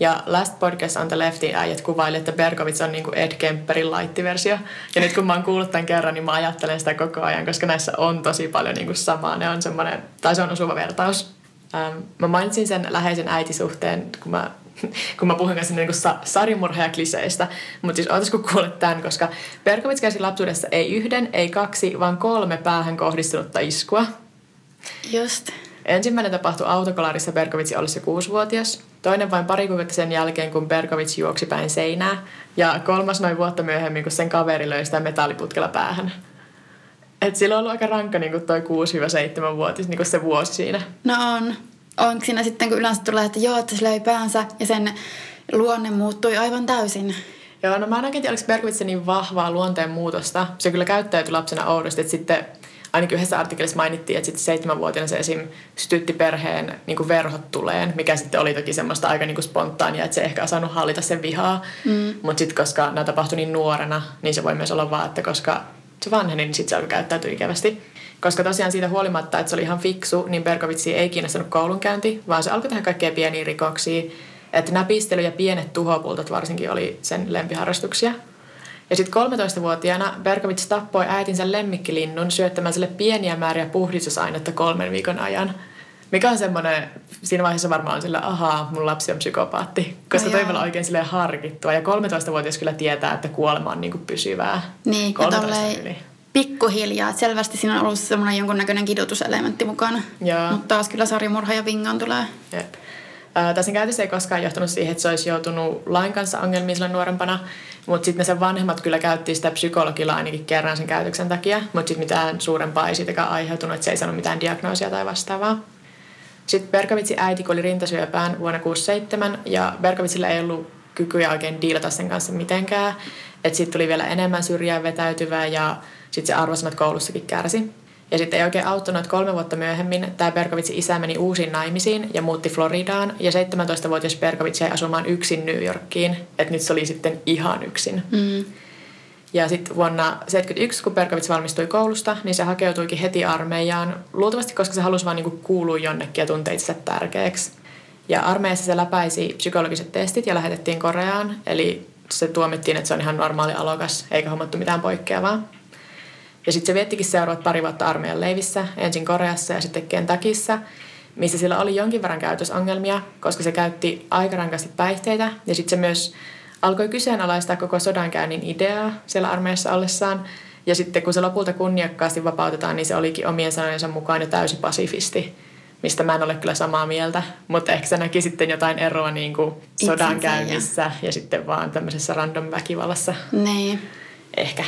Ja Last Podcast on the Leftin äijät kuvaili, että Berkowitz on niinku Ed Kemperin light-versio. Ja nyt kun mä oon kuullut tämän kerran, niin mä ajattelen sitä koko ajan, koska näissä on tosi paljon niinku samaa. Ne on semmoinen, tai se on osuva vertaus. Ähm, mä mainitsin sen läheisen äitisuhteen, kun mä, kun mä puhuin kanssa niinku sa- sarjamurha- ja kliseistä. Mutta siis ootas kun kuulet tämän, koska Berkowitz käsi lapsuudessa ei yhden, ei kaksi, vaan kolme päähän kohdistunutta iskua. Just. Ensimmäinen tapahtui autokolarissa Berkovitsin ollessa kuusivuotias. Toinen vain pari kuukautta sen jälkeen, kun Berkovits juoksi päin seinää. Ja kolmas noin vuotta myöhemmin, kun sen kaveri löi sitä metalliputkella päähän. Et sillä on ollut aika rankka niin toi 6-7-vuotis niin se vuosi siinä. No on. Onko siinä sitten, kun yleensä tulee, että joo, että se löi päänsä ja sen luonne muuttui aivan täysin. Joo, no mä en oikein tiedä, oliko niin vahvaa luonteen muutosta. Se kyllä käyttäytyi lapsena oudosti, että sitten ainakin yhdessä artikkelissa mainittiin, että sitten seitsemänvuotiaana se esim. sytytti perheen niin verhot tuleen, mikä sitten oli toki semmoista aika niin spontaania, että se ehkä osannut hallita sen vihaa. Mm. Mutta sitten koska nämä tapahtui niin nuorena, niin se voi myös olla vaan, että koska se vanheni, niin sitten se alkoi käyttäytyä ikävästi. Koska tosiaan siitä huolimatta, että se oli ihan fiksu, niin Berkovitsi ei kiinnostanut koulunkäynti, vaan se alkoi tehdä kaikkea pieniä rikoksia. Että näpistely ja pienet tuhopultot varsinkin oli sen lempiharrastuksia. Ja sitten 13-vuotiaana Berkovits tappoi äitinsä lemmikkilinnun syöttämään sille pieniä määriä puhdistusainetta kolmen viikon ajan. Mikä on semmoinen, siinä vaiheessa varmaan on sillä, ahaa, mun lapsi on psykopaatti. Koska toi olla oikein silleen harkittua. Ja 13-vuotias kyllä tietää, että kuolema on niinku pysyvää. Niin, ja 13 tolleen yli. pikkuhiljaa. Selvästi siinä on ollut semmoinen jonkunnäköinen kidutuselementti mukana. Mutta taas kyllä sarjamurha ja vingaan tulee. Jep. Tässä käytös ei koskaan johtanut siihen, että se olisi joutunut lain kanssa ongelmiin silloin nuorempana, mutta sitten sen vanhemmat kyllä käytti sitä psykologilla ainakin kerran sen käytöksen takia, mutta sitten mitään suurempaa ei siitäkään aiheutunut, että se ei saanut mitään diagnoosia tai vastaavaa. Sitten Berkovitsin äiti kuoli rintasyöpään vuonna 67 ja Berkovitsilla ei ollut kykyjä oikein diilata sen kanssa mitenkään. Että sitten tuli vielä enemmän syrjään vetäytyvää ja sitten se arvosanat koulussakin kärsi. Ja sitten ei oikein auttanut, että kolme vuotta myöhemmin tämä Berkovitsin isä meni uusiin naimisiin ja muutti Floridaan. Ja 17-vuotias Berkovits jäi asumaan yksin New Yorkiin. Että nyt se oli sitten ihan yksin. Mm. Ja sitten vuonna 1971, kun Berkovits valmistui koulusta, niin se hakeutuikin heti armeijaan. Luultavasti, koska se halusi vaan niinku kuulua jonnekin ja tuntea itsensä tärkeäksi. Ja armeijassa se läpäisi psykologiset testit ja lähetettiin Koreaan. Eli se tuomittiin, että se on ihan normaali alokas, eikä hommattu mitään poikkeavaa. Ja sitten se viettikin seuraavat pari vuotta armeijan leivissä, ensin Koreassa ja sitten Kentakissa, missä sillä oli jonkin verran käytösongelmia, koska se käytti aika rankasti päihteitä. Ja sitten se myös alkoi kyseenalaistaa koko sodankäynnin ideaa siellä armeijassa ollessaan. Ja sitten kun se lopulta kunniakkaasti vapautetaan, niin se olikin omien sanojensa mukaan jo täysi pasifisti, mistä mä en ole kyllä samaa mieltä. Mutta ehkä se näki sitten jotain eroa niin kuin sodankäynnissä ja sitten vaan tämmöisessä random väkivallassa. Niin. Ehkä.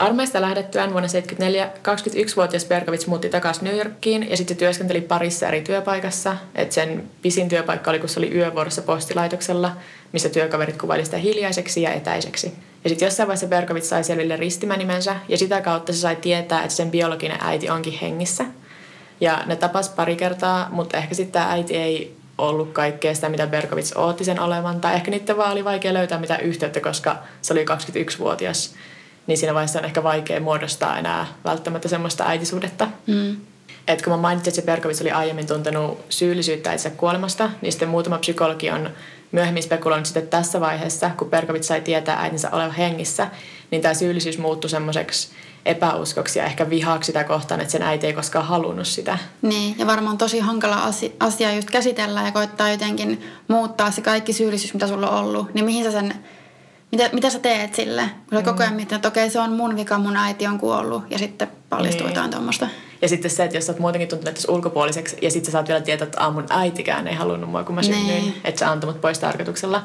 Armeista lähdettyään vuonna 1974 21-vuotias Berkovits muutti takaisin New Yorkiin ja sitten työskenteli parissa eri työpaikassa. Et sen pisin työpaikka oli, kun se oli yövuorossa postilaitoksella, missä työkaverit kuvaili sitä hiljaiseksi ja etäiseksi. Ja sitten jossain vaiheessa Berkovits sai selville ristimänimensä ja sitä kautta se sai tietää, että sen biologinen äiti onkin hengissä. Ja ne tapas pari kertaa, mutta ehkä sitten tämä äiti ei ollut kaikkea sitä, mitä Berkovits ootti sen olevan. Tai ehkä niiden vaan oli vaikea löytää mitään yhteyttä, koska se oli 21-vuotias. Niin siinä vaiheessa on ehkä vaikea muodostaa enää välttämättä semmoista äitisuhdetta. Mm. Et kun mä mainitsin, että se Berkovits oli aiemmin tuntenut syyllisyyttä itse kuolemasta, niin sitten muutama psykologi on myöhemmin spekuloinut sitten tässä vaiheessa, kun Berkovits sai tietää äitinsä olevan hengissä, niin tämä syyllisyys muuttui semmoiseksi epäuskoksi ja ehkä vihaksi sitä kohtaan, että sen äiti ei koskaan halunnut sitä. Niin, ja varmaan tosi hankala asia just käsitellä ja koittaa jotenkin muuttaa se kaikki syyllisyys, mitä sulla on ollut. Niin mihin sä sen, mitä, mitä sä teet sille? Kun sä mm. koko ajan mietit, että okei, se on mun vika, mun äiti on kuollut ja sitten paljastuu niin. jotain tuommoista. Ja sitten se, että jos sä oot muutenkin tuntunut ulkopuoliseksi ja sitten sä saat vielä tietää, että mun äitikään ei halunnut mua, kun mä synnyin, niin. että sä antoi mut pois tarkoituksella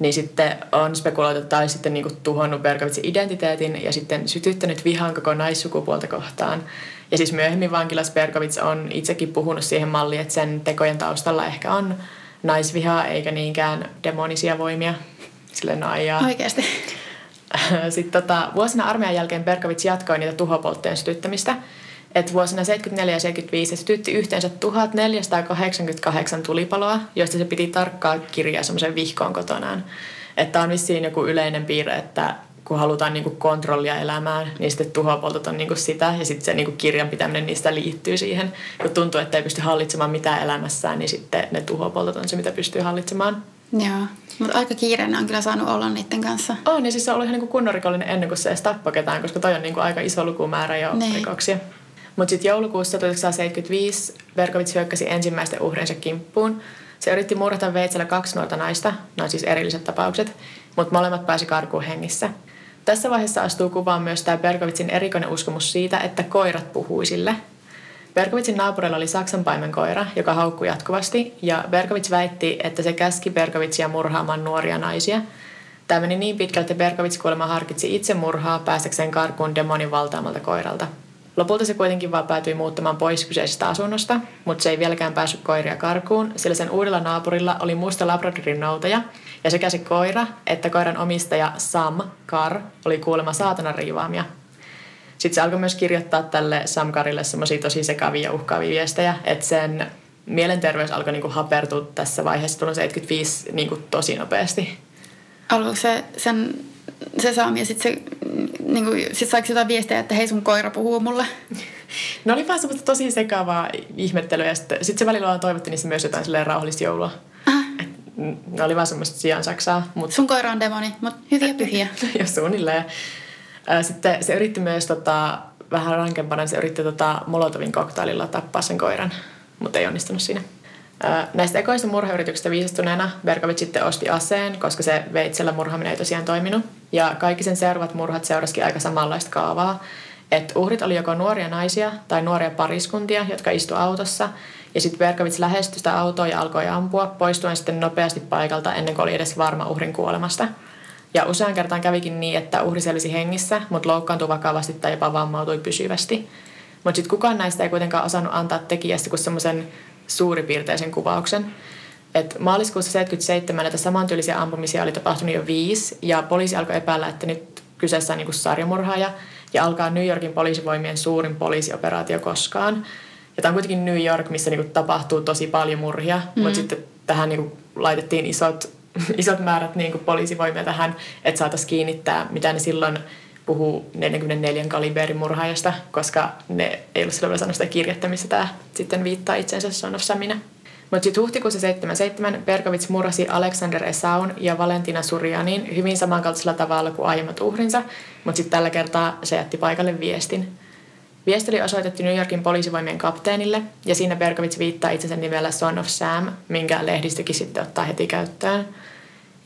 niin sitten on spekuloitu, että olisi sitten niin tuhonnut Berkovitsin identiteetin ja sitten sytyttänyt vihan koko naissukupuolta kohtaan. Ja siis myöhemmin vankilassa Berkovits on itsekin puhunut siihen malliin, että sen tekojen taustalla ehkä on naisvihaa eikä niinkään demonisia voimia. Sille no aijaa. Oikeasti. Sitten tota, vuosina armeijan jälkeen Berkovits jatkoi niitä tuhopoltteen sytyttämistä – että vuosina 74 ja 75 se sytytti yhteensä 1488 tulipaloa, joista se piti tarkkaa kirjaa semmoisen vihkoon kotonaan. Että on vissiin joku yleinen piirre, että kun halutaan niinku kontrollia elämään, niin sitten tuhopoltot on niinku sitä ja sitten se niinku kirjan pitäminen niistä liittyy siihen. Kun tuntuu, että ei pysty hallitsemaan mitään elämässään, niin sitten ne tuhopoltot on se, mitä pystyy hallitsemaan. Joo, mutta aika kiireinen on kyllä saanut olla niiden kanssa. On, niin siis se on ollut ihan niinku kunnon rikollinen ennen kuin se edes tappoi ketään, koska toi on niinku aika iso lukumäärä jo niin. rikoksia. Mutta sitten joulukuussa 1975 Verkovits hyökkäsi ensimmäisten uhrinsa kimppuun. Se yritti murhata veitsellä kaksi nuorta naista, ne on siis erilliset tapaukset, mutta molemmat pääsi karkuun hengissä. Tässä vaiheessa astuu kuvaan myös tämä Berkovitsin erikoinen uskomus siitä, että koirat puhui sille. Berkovitsin naapurilla oli Saksan paimenkoira, joka haukkui jatkuvasti, ja Berkovits väitti, että se käski Berkovitsia murhaamaan nuoria naisia. Tämä meni niin pitkälle, että Berkovits kuulemma harkitsi itse murhaa päästäkseen karkuun demonin valtaamalta koiralta. Lopulta se kuitenkin vaan päätyi muuttamaan pois kyseisestä asunnosta, mutta se ei vieläkään päässyt koiria karkuun, sillä sen uudella naapurilla oli musta Labradorin noutaja, ja sekä se koira että koiran omistaja Sam Kar oli kuulemma saatana riivaamia. Sitten se alkoi myös kirjoittaa tälle Sam Karille semmoisia tosi sekavia ja uhkaavia viestejä, että sen mielenterveys alkoi niinku hapertua tässä vaiheessa tullut 75 niinku tosi nopeasti. Alkoiko se sen se Saami ja sitten se, niin kuin, sit saiko jotain viestejä, että hei sun koira puhuu mulle? No oli vaan semmoista tosi sekavaa ihmettelyä ja sitten sit se välillä toivottiin niissä myös jotain silleen rauhallista joulua. Ne oli vaan semmoista sijaan saksaa. Mut... Sun koira on demoni, mutta hyviä pyhiä. ja suunnilleen. Sitten se yritti myös tota, vähän rankempana, se yritti tota, Molotovin koktaililla tappaa sen koiran, mutta ei onnistunut siinä. Näistä ekoista murhayrityksistä viisastuneena Berkovit sitten osti aseen, koska se veitsellä murhaaminen ei tosiaan toiminut. Ja kaikki sen seuraavat murhat seurasikin aika samanlaista kaavaa. Että uhrit oli joko nuoria naisia tai nuoria pariskuntia, jotka istu autossa. Ja sitten Berkovits lähestyi sitä autoa ja alkoi ampua, poistuen sitten nopeasti paikalta ennen kuin oli edes varma uhrin kuolemasta. Ja usean kertaan kävikin niin, että uhri selvisi hengissä, mutta loukkaantui vakavasti tai jopa vammautui pysyvästi. Mutta sitten kukaan näistä ei kuitenkaan osannut antaa tekijästä kuin semmoisen suuripiirteisen kuvauksen. Et maaliskuussa 77 näitä samantyylisiä ampumisia oli tapahtunut jo viisi ja poliisi alkoi epäillä, että nyt kyseessä on niin sarjamurhaaja ja alkaa New Yorkin poliisivoimien suurin poliisioperaatio koskaan. Ja tämä on kuitenkin New York, missä niin tapahtuu tosi paljon murhia, mm-hmm. mutta sitten tähän niin laitettiin isot, isot määrät niin poliisivoimia tähän, että saataisiin kiinnittää, mitä ne silloin puhuu 44 kaliberin murhaajasta, koska ne ei ollut silloin saanut sitä kirjettä, missä tämä sitten viittaa itsensä Son of Samina. Mutta sitten huhtikuussa 77 Berkovits murhasi Alexander Esaun ja Valentina Surjanin hyvin samankaltaisella tavalla kuin aiemmat uhrinsa, mutta sitten tällä kertaa se jätti paikalle viestin. Viesti oli osoitettu New Yorkin poliisivoimien kapteenille, ja siinä Berkovits viittaa itsensä nimellä Son of Sam, minkä lehdistökin sitten ottaa heti käyttöön –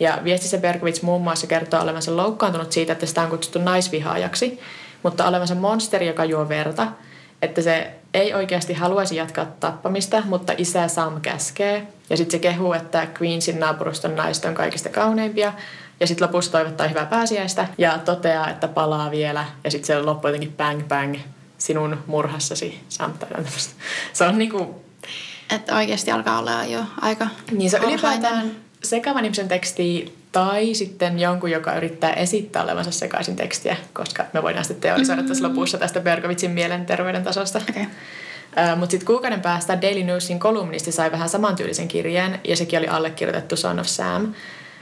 ja viestissä Berkovits muun muassa kertoo olevansa loukkaantunut siitä, että sitä on kutsuttu naisvihaajaksi, mutta olevansa monsteri, joka juo verta, että se ei oikeasti haluaisi jatkaa tappamista, mutta isä Sam käskee. Ja sitten se kehuu, että Queensin naapuruston naiset on kaikista kauneimpia. Ja sitten lopussa toivottaa hyvää pääsiäistä ja toteaa, että palaa vielä. Ja sitten se loppuu jotenkin bang bang sinun murhassasi, Sam. Se on niinku... Että oikeasti alkaa olla jo aika Niin se ylipäätään sekavan ihmisen teksti tai sitten jonkun, joka yrittää esittää olevansa sekaisin tekstiä, koska me voidaan sitten teorisoida mm-hmm. tässä lopussa tästä Bergovitsin mielenterveyden tasosta. Okay. Mutta sitten kuukauden päästä Daily Newsin kolumnisti sai vähän samantyylisen kirjeen ja sekin oli allekirjoitettu Son of Sam.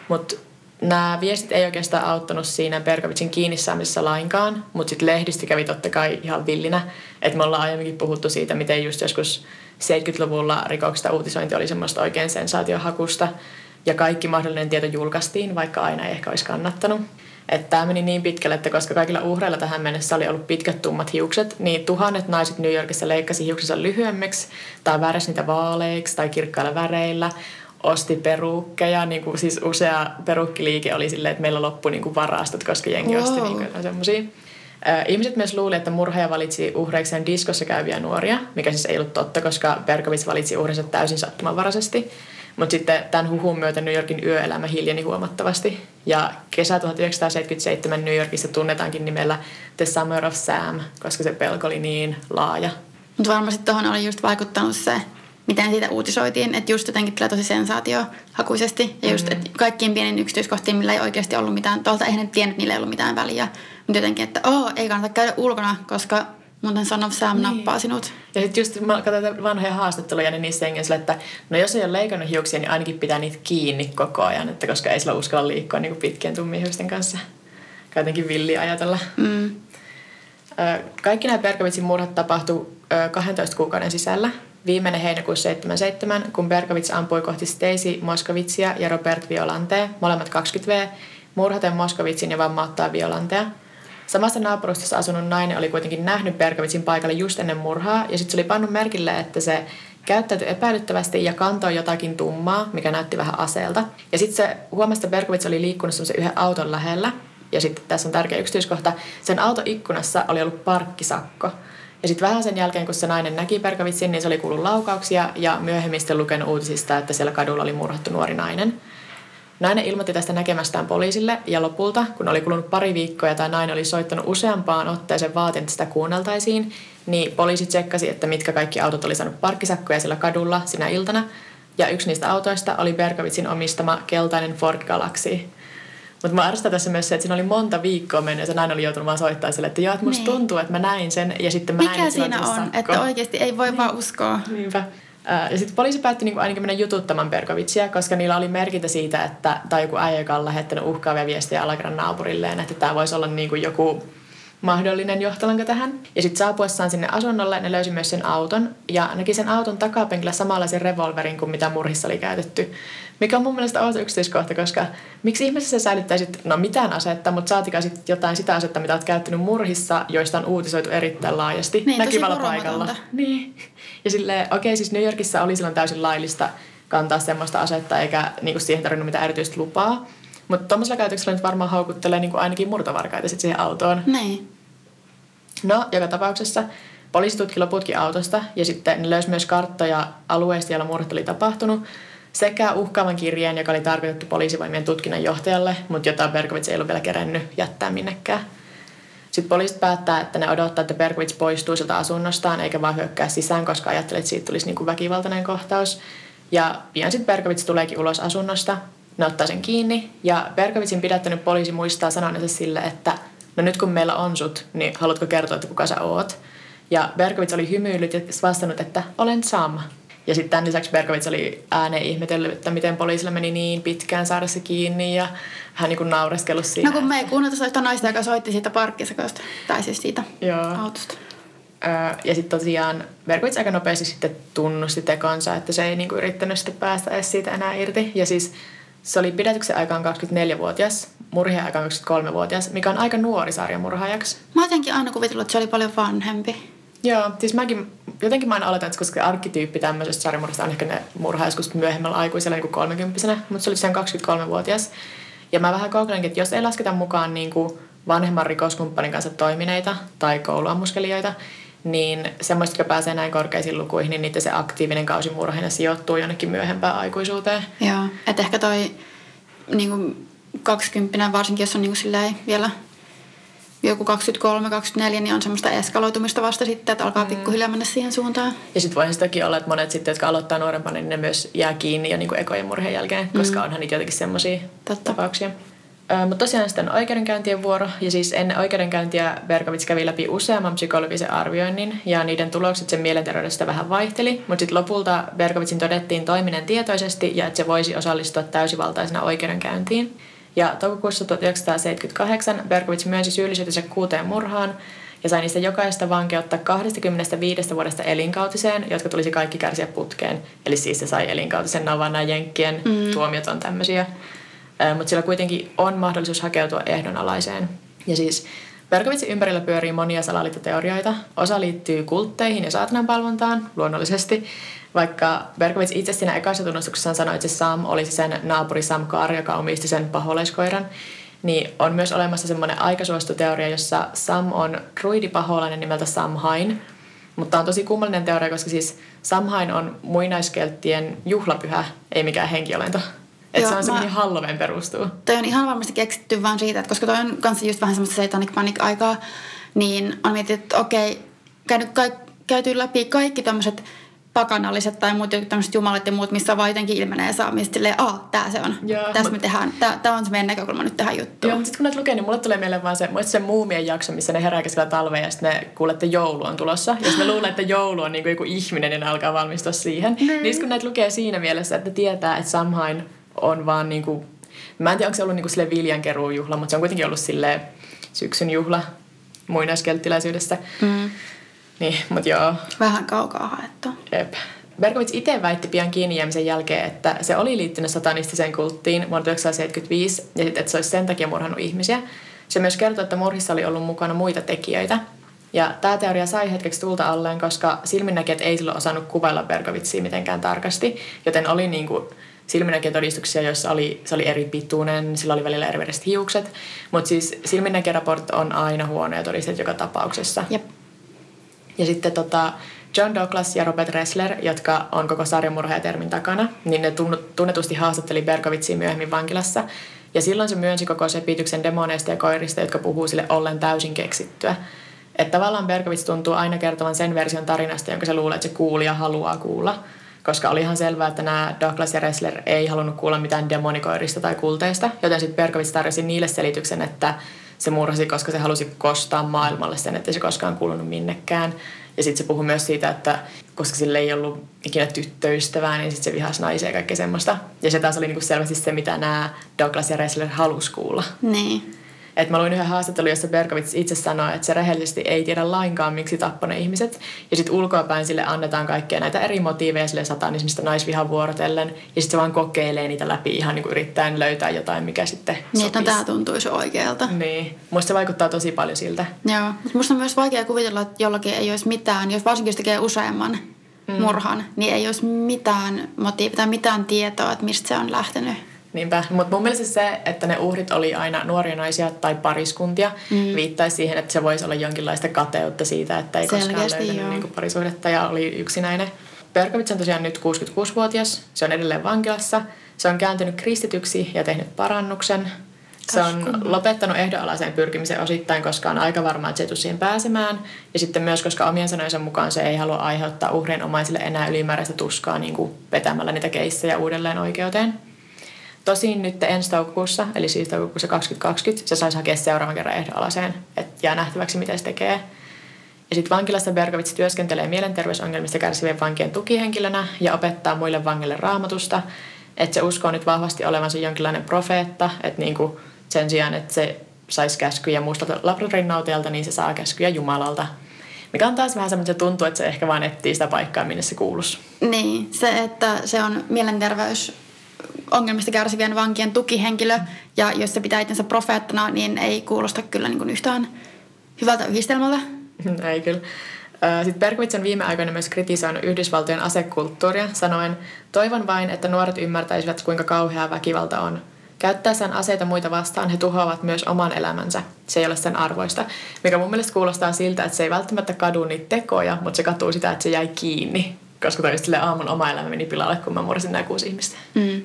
Mutta nämä viestit ei oikeastaan auttanut siinä Berkovicin kiinni saamisessa lainkaan, mutta sitten lehdistö kävi totta kai ihan villinä. Että me ollaan aiemminkin puhuttu siitä, miten just joskus 70-luvulla rikoksista uutisointi oli semmoista oikein sensaatiohakusta ja kaikki mahdollinen tieto julkaistiin, vaikka aina ei ehkä olisi kannattanut. Että tämä meni niin pitkälle, että koska kaikilla uhreilla tähän mennessä oli ollut pitkät tummat hiukset, niin tuhannet naiset New Yorkissa leikkasi hiuksensa lyhyemmiksi tai värjäsi niitä vaaleiksi tai kirkkailla väreillä, osti peruukkeja, niin kuin siis usea perukkiliike oli silleen, että meillä loppui niin kuin varastot, koska jengi wow. osti niin kuin semmoisia. Ihmiset myös luuli, että murhaaja valitsi uhreikseen diskossa käyviä nuoria, mikä siis ei ollut totta, koska Berkovits valitsi uhrinsa täysin sattumanvaraisesti. Mutta sitten tämän huhun myötä New Yorkin yöelämä hiljeni huomattavasti. Ja kesä 1977 New Yorkissa tunnetaankin nimellä The Summer of Sam, koska se pelko oli niin laaja. Mutta varmasti tuohon oli just vaikuttanut se, miten siitä uutisoitiin, että just jotenkin tulee tosi sensaatiohakuisesti. Ja just, mm. että kaikkiin pieniin yksityiskohtiin, millä ei oikeasti ollut mitään, tuolta eihän ne tiennyt, niillä ei ollut mitään väliä. Mutta jotenkin, että oh, ei kannata käydä ulkona, koska Muuten Son of Sam niin. nappaa sinut. Ja sitten just mä katsoin vanhoja haastatteluja, niin niissä hengen että no jos ei ole leikannut hiuksia, niin ainakin pitää niitä kiinni koko ajan, että koska ei sillä uskalla liikkua niin pitkien tummien hiusten kanssa. Jotenkin villi ajatella. Mm. Kaikki nämä Berkovitsin murhat tapahtui 12 kuukauden sisällä. Viimeinen heinäkuussa 77, kun Berkovits ampui kohti Stacy Moskovitsia ja Robert Violante, molemmat 20V, murhaten Moskovitsin ja vammauttaa Violantea – Samassa naapurustossa asunut nainen oli kuitenkin nähnyt Berkovitsin paikalle just ennen murhaa ja sitten se oli pannut merkille, että se käyttäytyi epäilyttävästi ja kantoi jotakin tummaa, mikä näytti vähän aseelta. Ja sitten se huomasi, että Berkovits oli liikkunut semmoisen yhden auton lähellä. Ja sitten tässä on tärkeä yksityiskohta. Sen autoikkunassa oli ollut parkkisakko. Ja sitten vähän sen jälkeen, kun se nainen näki Berkovitsin, niin se oli kuullut laukauksia ja myöhemmin sitten lukenut uutisista, että siellä kadulla oli murhattu nuori nainen. Nainen ilmoitti tästä näkemästään poliisille ja lopulta, kun oli kulunut pari viikkoa ja tämä nainen oli soittanut useampaan otteeseen vaatinut, että sitä kuunneltaisiin, niin poliisi tsekkasi, että mitkä kaikki autot oli saanut parkkisakkoja sillä kadulla sinä iltana. Ja yksi niistä autoista oli Berkovitsin omistama keltainen Ford Galaxy. Mutta mä arvostan tässä myös se, että siinä oli monta viikkoa mennyt ja se nainen oli joutunut vaan soittaa sille, että joo, että musta niin. tuntuu, että mä näin sen ja sitten mä Mikä näin, että siinä on, sakko. että oikeasti ei voi niin. vaan uskoa. Niinpä. Ja sitten poliisi päätti niin ainakin mennä jututtamaan Berkovitsia, koska niillä oli merkintä siitä, että, tai joku äijä, joka on lähettänyt uhkaavia viestejä Alagran naapurilleen, että tämä voisi olla niin kuin joku mahdollinen johtolanka tähän. Ja sitten saapuessaan sinne asunnolle ne löysi myös sen auton ja näki sen auton takapenkillä samanlaisen revolverin kuin mitä murhissa oli käytetty. Mikä on mun mielestä outo yksityiskohta, koska miksi ihmeessä sä säilyttäisit, no mitään asetta, mutta saatikaa sitten jotain sitä asetta, mitä olet käyttänyt murhissa, joista on uutisoitu erittäin laajasti niin, näkyvällä paikalla. Niin. Ja silleen, okei, okay, siis New Yorkissa oli silloin täysin laillista kantaa semmoista asetta, eikä niinku siihen tarvinnut mitään erityistä lupaa. Mutta tuommoisella käytöksellä nyt varmaan haukuttelee niinku ainakin murtovarkaita sit siihen autoon. Niin. No, joka tapauksessa poliisi tutki loputkin autosta ja sitten ne löysi myös karttoja alueesta, joilla murhat oli tapahtunut sekä uhkaavan kirjeen, joka oli tarkoitettu poliisivoimien tutkinnan johtajalle, mutta jota Berkovits ei ollut vielä kerennyt jättää minnekään. Sitten poliisit päättää, että ne odottaa, että Berkovits poistuu sieltä asunnostaan eikä vaan hyökkää sisään, koska ajattelee, että siitä tulisi niin kuin väkivaltainen kohtaus. Ja pian sitten Berkovits tuleekin ulos asunnosta, ne ottaa sen kiinni ja Berkovitsin pidättänyt poliisi muistaa sanoneensa sille, että no nyt kun meillä on sut, niin haluatko kertoa, että kuka sä oot? Ja Berkovits oli hymyillyt ja vastannut, että olen Sam. Ja sitten tämän lisäksi Berkovits oli ääneen ihmetellyt, että miten poliisille meni niin pitkään saada se kiinni ja hän niin naureskellut siihen. No kun me ei kuunnelta sitä naista, joka soitti siitä parkkisakosta, tai siis siitä Joo. autosta. ja sitten tosiaan Berkovits aika nopeasti sitten tunnusti tekonsa, että se ei niinku yrittänyt sitten päästä edes siitä enää irti. Ja siis se oli pidätyksen aikaan 24-vuotias, murhien aikaan 23-vuotias, mikä on aika nuori sarjamurhaajaksi. Mä jotenkin aina kuvitellut, että se oli paljon vanhempi. Joo, siis mäkin, jotenkin mä aina oletan, että koska arkkityyppi tämmöisestä sarjamurhasta on ehkä ne murhaa joskus myöhemmällä aikuisella niin kuin 30 mutta se oli sen 23-vuotias. Ja mä vähän kokeilenkin, että jos ei lasketa mukaan niin kuin vanhemman rikoskumppanin kanssa toimineita tai kouluammuskelijoita, niin semmoista, jotka pääsee näin korkeisiin lukuihin, niin niiden se aktiivinen kausimurhina sijoittuu jonnekin myöhempään aikuisuuteen. Joo, että ehkä toi niin kuin 20 varsinkin, jos on niin kuin vielä joku 23-24, niin on semmoista eskaloitumista vasta sitten, että alkaa mm. pikkuhiljaa mennä siihen suuntaan. Ja sitten voihan sitäkin olla, että monet sitten, jotka aloittaa nuorempana, niin ne myös jää kiinni jo niin kuin ekojen murheen jälkeen, koska mm. onhan niitä jotenkin semmoisia tapauksia. Mutta tosiaan sitten oikeudenkäyntien vuoro, ja siis ennen oikeudenkäyntiä Berkovits kävi läpi useamman psykologisen arvioinnin, ja niiden tulokset sen mielenterveydestä vähän vaihteli, mutta sitten lopulta Berkovitsin todettiin toiminen tietoisesti, ja että se voisi osallistua täysivaltaisena oikeudenkäyntiin. Ja toukokuussa 1978 Berkovits myönsi syyllisyytensä kuuteen murhaan, ja sai niistä jokaista vankeutta 25 vuodesta elinkautiseen, jotka tulisi kaikki kärsiä putkeen. Eli siis se sai elinkautisen, nämä nämä jenkkien mm. tuomiot on tämmöisiä mutta sillä kuitenkin on mahdollisuus hakeutua ehdonalaiseen. Ja siis Berkovitsin ympärillä pyörii monia salaliittoteorioita. Osa liittyy kultteihin ja saatananpalvontaan, luonnollisesti. Vaikka Berkovits itse siinä ekassa tunnustuksessaan sanoi, että Sam olisi sen naapuri Sam Kaar, joka omisti sen paholaiskoiran, niin on myös olemassa semmoinen aikasuosittu teoria, jossa Sam on druidipaholainen nimeltä Sam Hain. Mutta on tosi kummallinen teoria, koska siis Samhain on muinaiskelttien juhlapyhä, ei mikään henkiolento. Että se on semmoinen Halloween perustuu. Toi on ihan varmasti keksitty vaan siitä, että koska toi on kanssa just vähän semmoista satanic panic-aikaa, niin on mietitty, että okei, käynyt ka- käyty läpi kaikki tämmöiset pakanalliset tai muut tämmöiset jumalat ja muut, missä vaan jotenkin ilmenee saamista silleen, aa, tää se on. Joo, Tässä me tehdään, tää, tää, on se meidän näkökulma nyt tähän juttuun. Joo, mutta sitten kun näitä lukee, niin mulle tulee mieleen vaan se, se muumien jakso, missä ne herää keskellä talvea ja sitten ne kuulee, että joulu on tulossa. Ja sitten ne luulee, että joulu on niin kuin joku ihminen ja ne alkaa valmistua siihen. Mm. Niin kun näitä lukee siinä mielessä, että tietää, että Samhain on vaan niinku, mä en tiedä onko se ollut niinku sille viljankeruujuhla, mutta se on kuitenkin ollut sille syksyn juhla muinaiskelttiläisyydestä. Mm. Niin, mutta joo. Vähän kaukaa haettu. Jep. Berkovits itse väitti pian kiinni jäämisen jälkeen, että se oli liittynyt satanistiseen kulttiin vuonna 1975 ja sitten, että se olisi sen takia murhannut ihmisiä. Se myös kertoi, että murhissa oli ollut mukana muita tekijöitä. Ja tämä teoria sai hetkeksi tulta alleen, koska silminnäkijät ei silloin osannut kuvailla Berkovitsia mitenkään tarkasti, joten oli niin kuin silminnäkijätodistuksia, joissa oli, se oli eri pituinen, sillä oli välillä eri hiukset. Mutta siis silminnäkijäraport on aina huonoja todisteet joka tapauksessa. Jep. Ja sitten tota, John Douglas ja Robert Ressler, jotka on koko sarjamurhaajatermin takana, niin ne tunnetusti haastatteli Berkovitsia myöhemmin vankilassa. Ja silloin se myönsi koko sepityksen demoneista ja koirista, jotka puhuu sille ollen täysin keksittyä. Että tavallaan Berkovits tuntuu aina kertovan sen version tarinasta, jonka se luulee, että se kuulija haluaa kuulla – koska oli ihan selvää, että nämä Douglas ja Ressler ei halunnut kuulla mitään demonikoirista tai kulteista, joten sitten Berkovits tarjosi niille selityksen, että se murhasi, koska se halusi kostaa maailmalle sen, että se koskaan kuulunut minnekään. Ja sitten se puhui myös siitä, että koska sille ei ollut ikinä tyttöystävää, niin sitten se vihasi naisia ja kaikkea semmoista. Ja se taas oli niinku selvästi se, mitä nämä Douglas ja Ressler halusi kuulla. Niin. Et mä luin yhden haastattelun, jossa Berkovits itse sanoi, että se rehellisesti ei tiedä lainkaan, miksi tappoi ne ihmiset. Ja sitten ulkoapäin sille annetaan kaikkea näitä eri motiiveja sille satanismista naisvihan vuorotellen. Ja sitten se vaan kokeilee niitä läpi ihan niin kuin yrittäen löytää jotain, mikä sitten Niin, että tämä tuntuisi oikealta. Niin. Musta se vaikuttaa tosi paljon siltä. Joo. Musta on myös vaikea kuvitella, että jollakin ei olisi mitään, jos varsinkin jos tekee useamman mm. murhan, niin ei olisi mitään motiivia tai mitään tietoa, että mistä se on lähtenyt. Niinpä, mutta mun mielestä se, että ne uhrit oli aina nuoria naisia tai pariskuntia, mm. viittaisi siihen, että se voisi olla jonkinlaista kateutta siitä, että ei Selkeästi, koskaan löytänyt niin parisuhdetta ja oli yksinäinen. Perkovits on tosiaan nyt 66-vuotias, se on edelleen vankilassa, se on kääntynyt kristityksi ja tehnyt parannuksen. Se on lopettanut ehdonalaiseen pyrkimisen osittain, koska on aika varma, että se ei siihen pääsemään. Ja sitten myös, koska omien sanojensa mukaan se ei halua aiheuttaa uhrien omaisille enää ylimääräistä tuskaa niin kuin vetämällä niitä keissejä uudelleen oikeuteen. Tosin nyt ensi toukokuussa, eli siis toukokuussa 2020, se saisi hakea seuraavan kerran ehdonalaiseen, että jää nähtäväksi, mitä se tekee. Ja sitten vankilassa Berkovits työskentelee mielenterveysongelmista kärsivien vankien tukihenkilönä ja opettaa muille vangille raamatusta. Että se uskoo nyt vahvasti olevansa jonkinlainen profeetta, että niinku sen sijaan, että se saisi käskyjä muustalta labradorinnauteelta, niin se saa käskyjä Jumalalta. Mikä on taas vähän semmoinen, tuntuu, että se ehkä vaan etsii sitä paikkaa, minne se kuuluisi. Niin, se, että se on mielenterveys ongelmista kärsivien vankien tukihenkilö, ja jos se pitää itsensä profeettana, niin ei kuulosta kyllä niin kuin yhtään hyvältä yhdistelmältä. Ei kyllä. Sitten Berkovits on viime aikoina myös kritisoinut Yhdysvaltojen asekulttuuria, sanoen, toivon vain, että nuoret ymmärtäisivät, kuinka kauheaa väkivalta on. Käyttäessään aseita muita vastaan he tuhoavat myös oman elämänsä. Se ei ole sen arvoista. Mikä mun mielestä kuulostaa siltä, että se ei välttämättä kadu niitä tekoja, mutta se katuu sitä, että se jäi kiinni. Koska toi aamun oma elämä meni pilalle, kun mä mursin nämä kuusi ihmistä. Mm.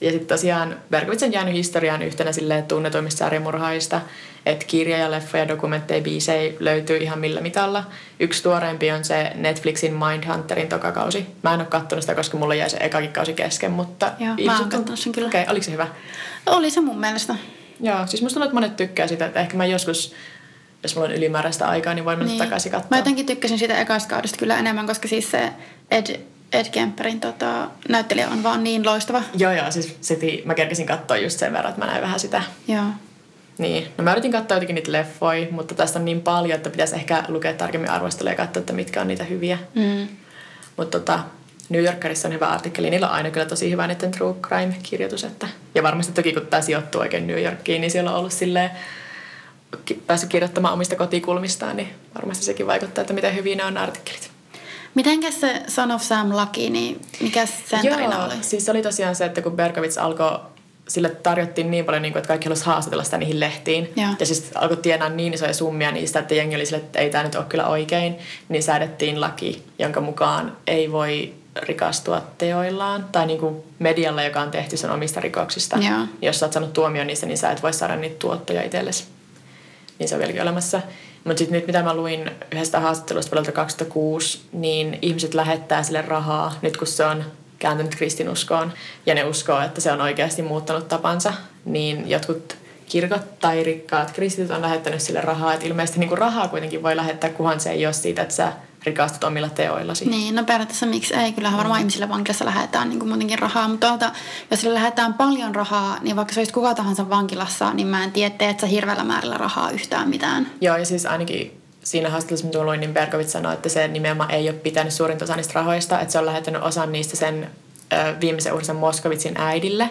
Ja sitten tosiaan Berkovits on jäänyt historiaan yhtenä silleen tunnetuimmista sarjamurhaista, että kirjoja, leffoja, dokumentteja, biisejä löytyy ihan millä mitalla. Yksi tuoreempi on se Netflixin Mindhunterin tokakausi. Mä en ole katsonut sitä, koska mulla jäi se ekakin kausi kesken, mutta... Joo, mä oon sen kyllä. Okei, okay, oliko se hyvä? Oli se mun mielestä. Joo, siis musta tuntuu, että monet tykkää sitä, että ehkä mä joskus, jos mulla on ylimääräistä aikaa, niin voin mennä niin. takaisin katsoa. Mä jotenkin tykkäsin sitä ekasta kaudesta kyllä enemmän, koska siis se Ed, Ed Kemperin tota, näyttelijä on vaan niin loistava. Joo, joo, siis seti, mä kerkesin katsoa just sen verran, että mä näin vähän sitä. Joo. Niin, no mä yritin katsoa jotenkin niitä leffoja, mutta tästä on niin paljon, että pitäisi ehkä lukea tarkemmin arvosteluja ja katsoa, että mitkä on niitä hyviä. Mm. Mutta tota, New Yorkerissa on hyvä artikkeli. Niillä on aina kyllä tosi hyvä niiden true crime-kirjoitus. Että, ja varmasti toki kun tämä sijoittuu oikein New Yorkiin, niin siellä on ollut silleen, päässyt kirjoittamaan omista kotikulmistaan, niin varmasti sekin vaikuttaa, että miten hyvin ne on artikkelit. Mitenkäs se Son of Sam laki, niin mikä sen Joo, tarina oli? siis se oli tosiaan se, että kun Berkovits alkoi sille tarjottiin niin paljon, niin kuin, että kaikki halusivat haastatella sitä niihin lehtiin. Joo. Ja siis alkoi tienaa niin isoja summia niistä, että jengi oli sille, että ei tämä nyt ole kyllä oikein. Niin säädettiin laki, jonka mukaan ei voi rikastua teoillaan. Tai niin kuin medialla, joka on tehty sen omista rikoksista. Joo. Jos sä oot saanut tuomion niistä, niin sä et voi saada niitä tuottoja itsellesi. Niin se on vieläkin olemassa. Mutta sitten nyt mitä mä luin yhdestä haastattelusta vuodelta 2006, niin ihmiset lähettää sille rahaa, nyt kun se on kääntynyt kristinuskoon ja ne uskoo, että se on oikeasti muuttanut tapansa, niin jotkut kirkot tai rikkaat kristityt on lähettänyt sille rahaa. Että ilmeisesti niin kuin rahaa kuitenkin voi lähettää, kunhan se ei ole siitä, että sä rikastut omilla teoillasi. Niin, no periaatteessa miksi ei. Kyllähän varmaan mm. ihmisille vankilassa lähetään niin kuin muutenkin rahaa. Mutta tuolta, jos sille lähetään paljon rahaa, niin vaikka se olisi kuka tahansa vankilassa, niin mä en tiedä, että sä hirveällä määrällä rahaa yhtään mitään. Joo, ja siis ainakin siinä haastattelussa, mitä luin, niin Berkovits sanoi, että se nimenomaan ei ole pitänyt suurinta osa niistä rahoista, että se on lähettänyt osan niistä sen ö, viimeisen uhrinsa Moskovitsin äidille,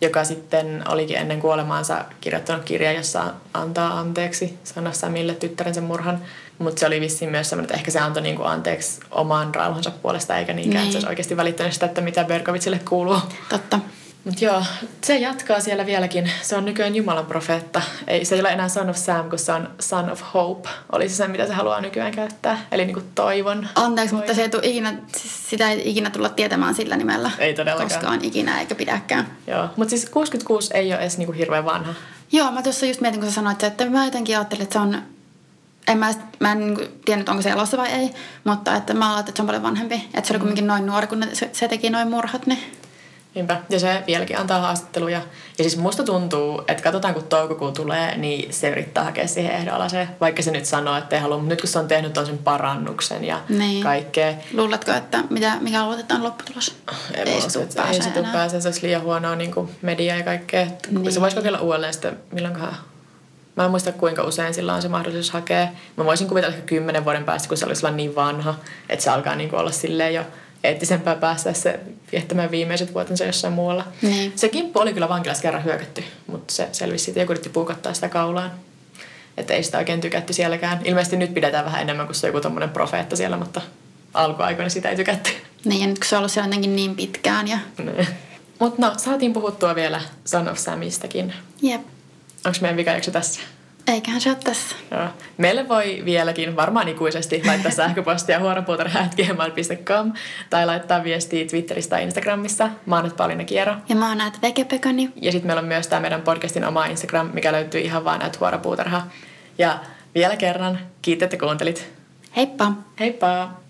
joka sitten olikin ennen kuolemaansa kirjoittanut kirja, jossa antaa anteeksi Sanna Samille tyttärensä murhan. Mutta se oli vissiin myös semmoinen, että ehkä se antoi niinku anteeksi oman rauhansa puolesta, eikä niinkään, niin. että se olisi oikeasti välittänyt sitä, että mitä Berkovitsille kuuluu. Totta. Mutta joo, se jatkaa siellä vieläkin. Se on nykyään Jumalan profeetta. Ei, se ei ole enää Son of Sam, kun se on Son of Hope. Oli se se, mitä se haluaa nykyään käyttää. Eli niinku toivon. Anteeksi, mutta se ei tule ikinä, siis sitä ei ikinä tulla tietämään sillä nimellä. Ei todellakaan. Koskaan ikinä eikä pidäkään. Joo, mutta siis 66 ei ole edes niinku hirveän vanha. Joo, mä tuossa just mietin, kun sä sanoit, että mä jotenkin ajattelin, että se on en mä, mä en niin tiennyt, onko se elossa vai ei, mutta että mä ajattelin, että se on paljon vanhempi. Että se oli kuitenkin noin nuori, kun se, se teki noin murhat. Niin. Niinpä, ja se vieläkin antaa haastatteluja. Ja siis musta tuntuu, että katsotaan kun toukokuu tulee, niin se yrittää hakea siihen ehdoalaseen. Vaikka se nyt sanoo, että ei halua, mutta nyt kun se on tehnyt toisen parannuksen ja niin. kaikkea. Luuletko, että mitä, mikä luotetaan lopputulos? Ei, ei se tule Ei se tule pääsee, se olisi liian huonoa niin kuin media ja kaikkea. Niin. Se voisi kokeilla uudelleen sitten, milloinkohan Mä en muista kuinka usein sillä on se mahdollisuus hakea. Mä voisin kuvitella ehkä kymmenen vuoden päästä, kun se olisi niin vanha, että se alkaa niin kuin olla silleen jo eettisempää päästä se viettämään viimeiset vuotensa jossain muualla. Niin. Se kimppu oli kyllä vankilassa kerran hyökätty, mutta se selvisi siitä. Joku yritti puukottaa sitä kaulaan. Että ei sitä oikein tykätty sielläkään. Ilmeisesti nyt pidetään vähän enemmän kuin se joku tommonen profeetta siellä, mutta alkuaikoina sitä ei tykätty. Niin, ja nyt kun se on ollut siellä jotenkin niin pitkään. Ja... Niin. Mutta no, saatiin puhuttua vielä Son of Samistakin. Jep. Onko meidän vikajakso tässä? Eiköhän se ole tässä. Joo. Meille voi vieläkin varmaan ikuisesti laittaa sähköpostia huoropuutarha.gmail.com tai laittaa viestiä Twitterissä tai Instagramissa. Mä oon nyt Pauliina Kiero. Ja mä oon näet Vegepekoni. Ja sitten meillä on myös tämä meidän podcastin oma Instagram, mikä löytyy ihan vaan näet huoropuutarha. Ja vielä kerran, kiitos, että kuuntelit. Heippa! Heippa!